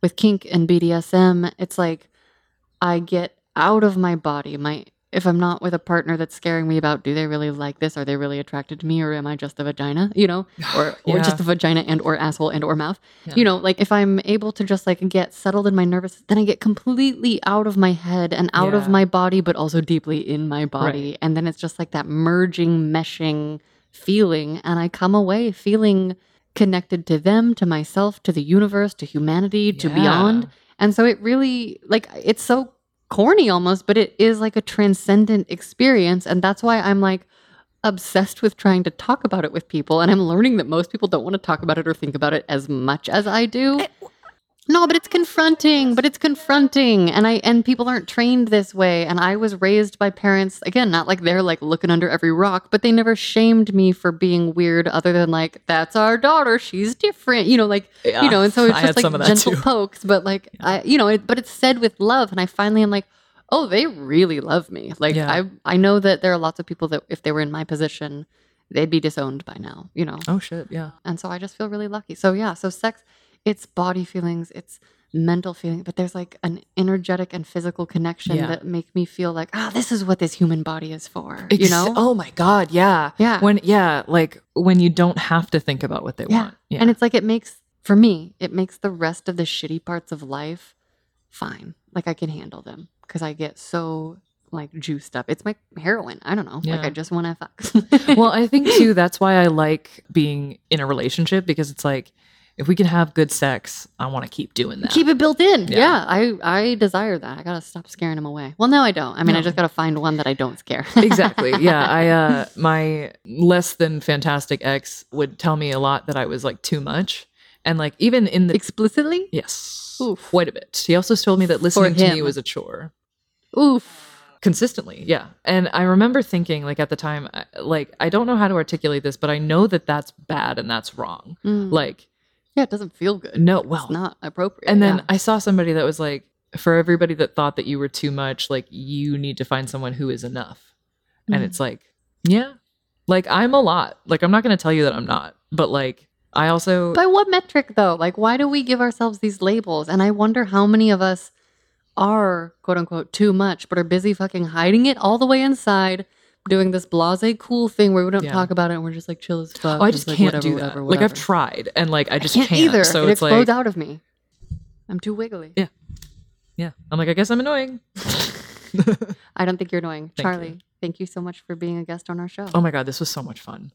with kink and BDSM. It's like I get out of my body. My if I'm not with a partner that's scaring me about do they really like this? Are they really attracted to me or am I just a vagina? You know? Or or just a vagina and or asshole and or mouth. Yeah. You know, like if I'm able to just like get settled in my nervous then I get completely out of my head and out of my body but also deeply in my body. Right. And then it's just like that merging, meshing feeling and I come away feeling connected to them, to myself, to the universe, to humanity, to Yeah. beyond. And so it really like it's so corny almost, but it is like a transcendent experience. And that's why I'm like obsessed with trying to talk about it with people. And I'm learning that most people don't want to talk about it or think about it as much as I do. Eh, No, but it's confronting, but it's confronting. And I and people aren't trained this way. And I was raised by parents, again, not like they're like looking under every rock, but they never shamed me for being weird other than like, that's our daughter, she's different. You know, like Yeah. you know, and so it's just like gentle too. pokes, but like I, you know, it, but it's said with love, and I finally am like, oh, they really love me. Like Yeah. I, I know that there are lots of people that if they were in my position, they'd be disowned by now, you know, Oh shit, yeah. and so I just feel really lucky. So yeah, so sex, it's body feelings, it's mental feeling, but there's like an energetic and physical connection Yeah. that make me feel like, ah, this is what this human body is for, you know? Oh my god, yeah. Yeah. When yeah, like when you don't have to think about what they Yeah. want. Yeah. And it's like it makes for me, it makes the rest of the shitty parts of life fine. Like I can handle them because I get so like juiced up. It's my heroin. I don't know. Yeah. Like I just want to fuck. well, I think too that's why I like being in a relationship because it's like if we can have good sex, I want to keep doing that. keep it built in. Yeah. Yeah. I I desire that. I gotta stop scaring him away. Well, no, I don't. I mean, I just gotta find one that I don't scare. exactly. Yeah, I uh my less than fantastic ex would tell me a lot that I was like too much. And like even in the Explicitly. yes, Oof. quite a bit. He also told me that listening to me was a chore. Oof. consistently yeah and i remember thinking like at the time like i don't know how to articulate this but i know that that's bad and that's wrong Mm. like Yeah, it doesn't feel good. no well it's not appropriate. and then yeah. i saw somebody that was like for everybody that thought that you were too much like you need to find someone who is enough and Mm. it's like yeah like i'm a lot like i'm not going to tell you that i'm not but like i also By what metric though? Like why do we give ourselves these labels? And I wonder how many of us are quote unquote too much, but are busy fucking hiding it all the way inside, doing this blase cool thing where we don't Yeah. talk about it and we're just like chill as fuck. oh, i just like, can't whatever, do whatever, that whatever. like i've tried and like i just I can't, either. so it it's explodes like out of me. I'm too wiggly. Yeah. yeah i'm like i guess i'm annoying I don't think you're annoying. Thank Charlie, you. thank you so much for being a guest on our show. oh my god this was so much fun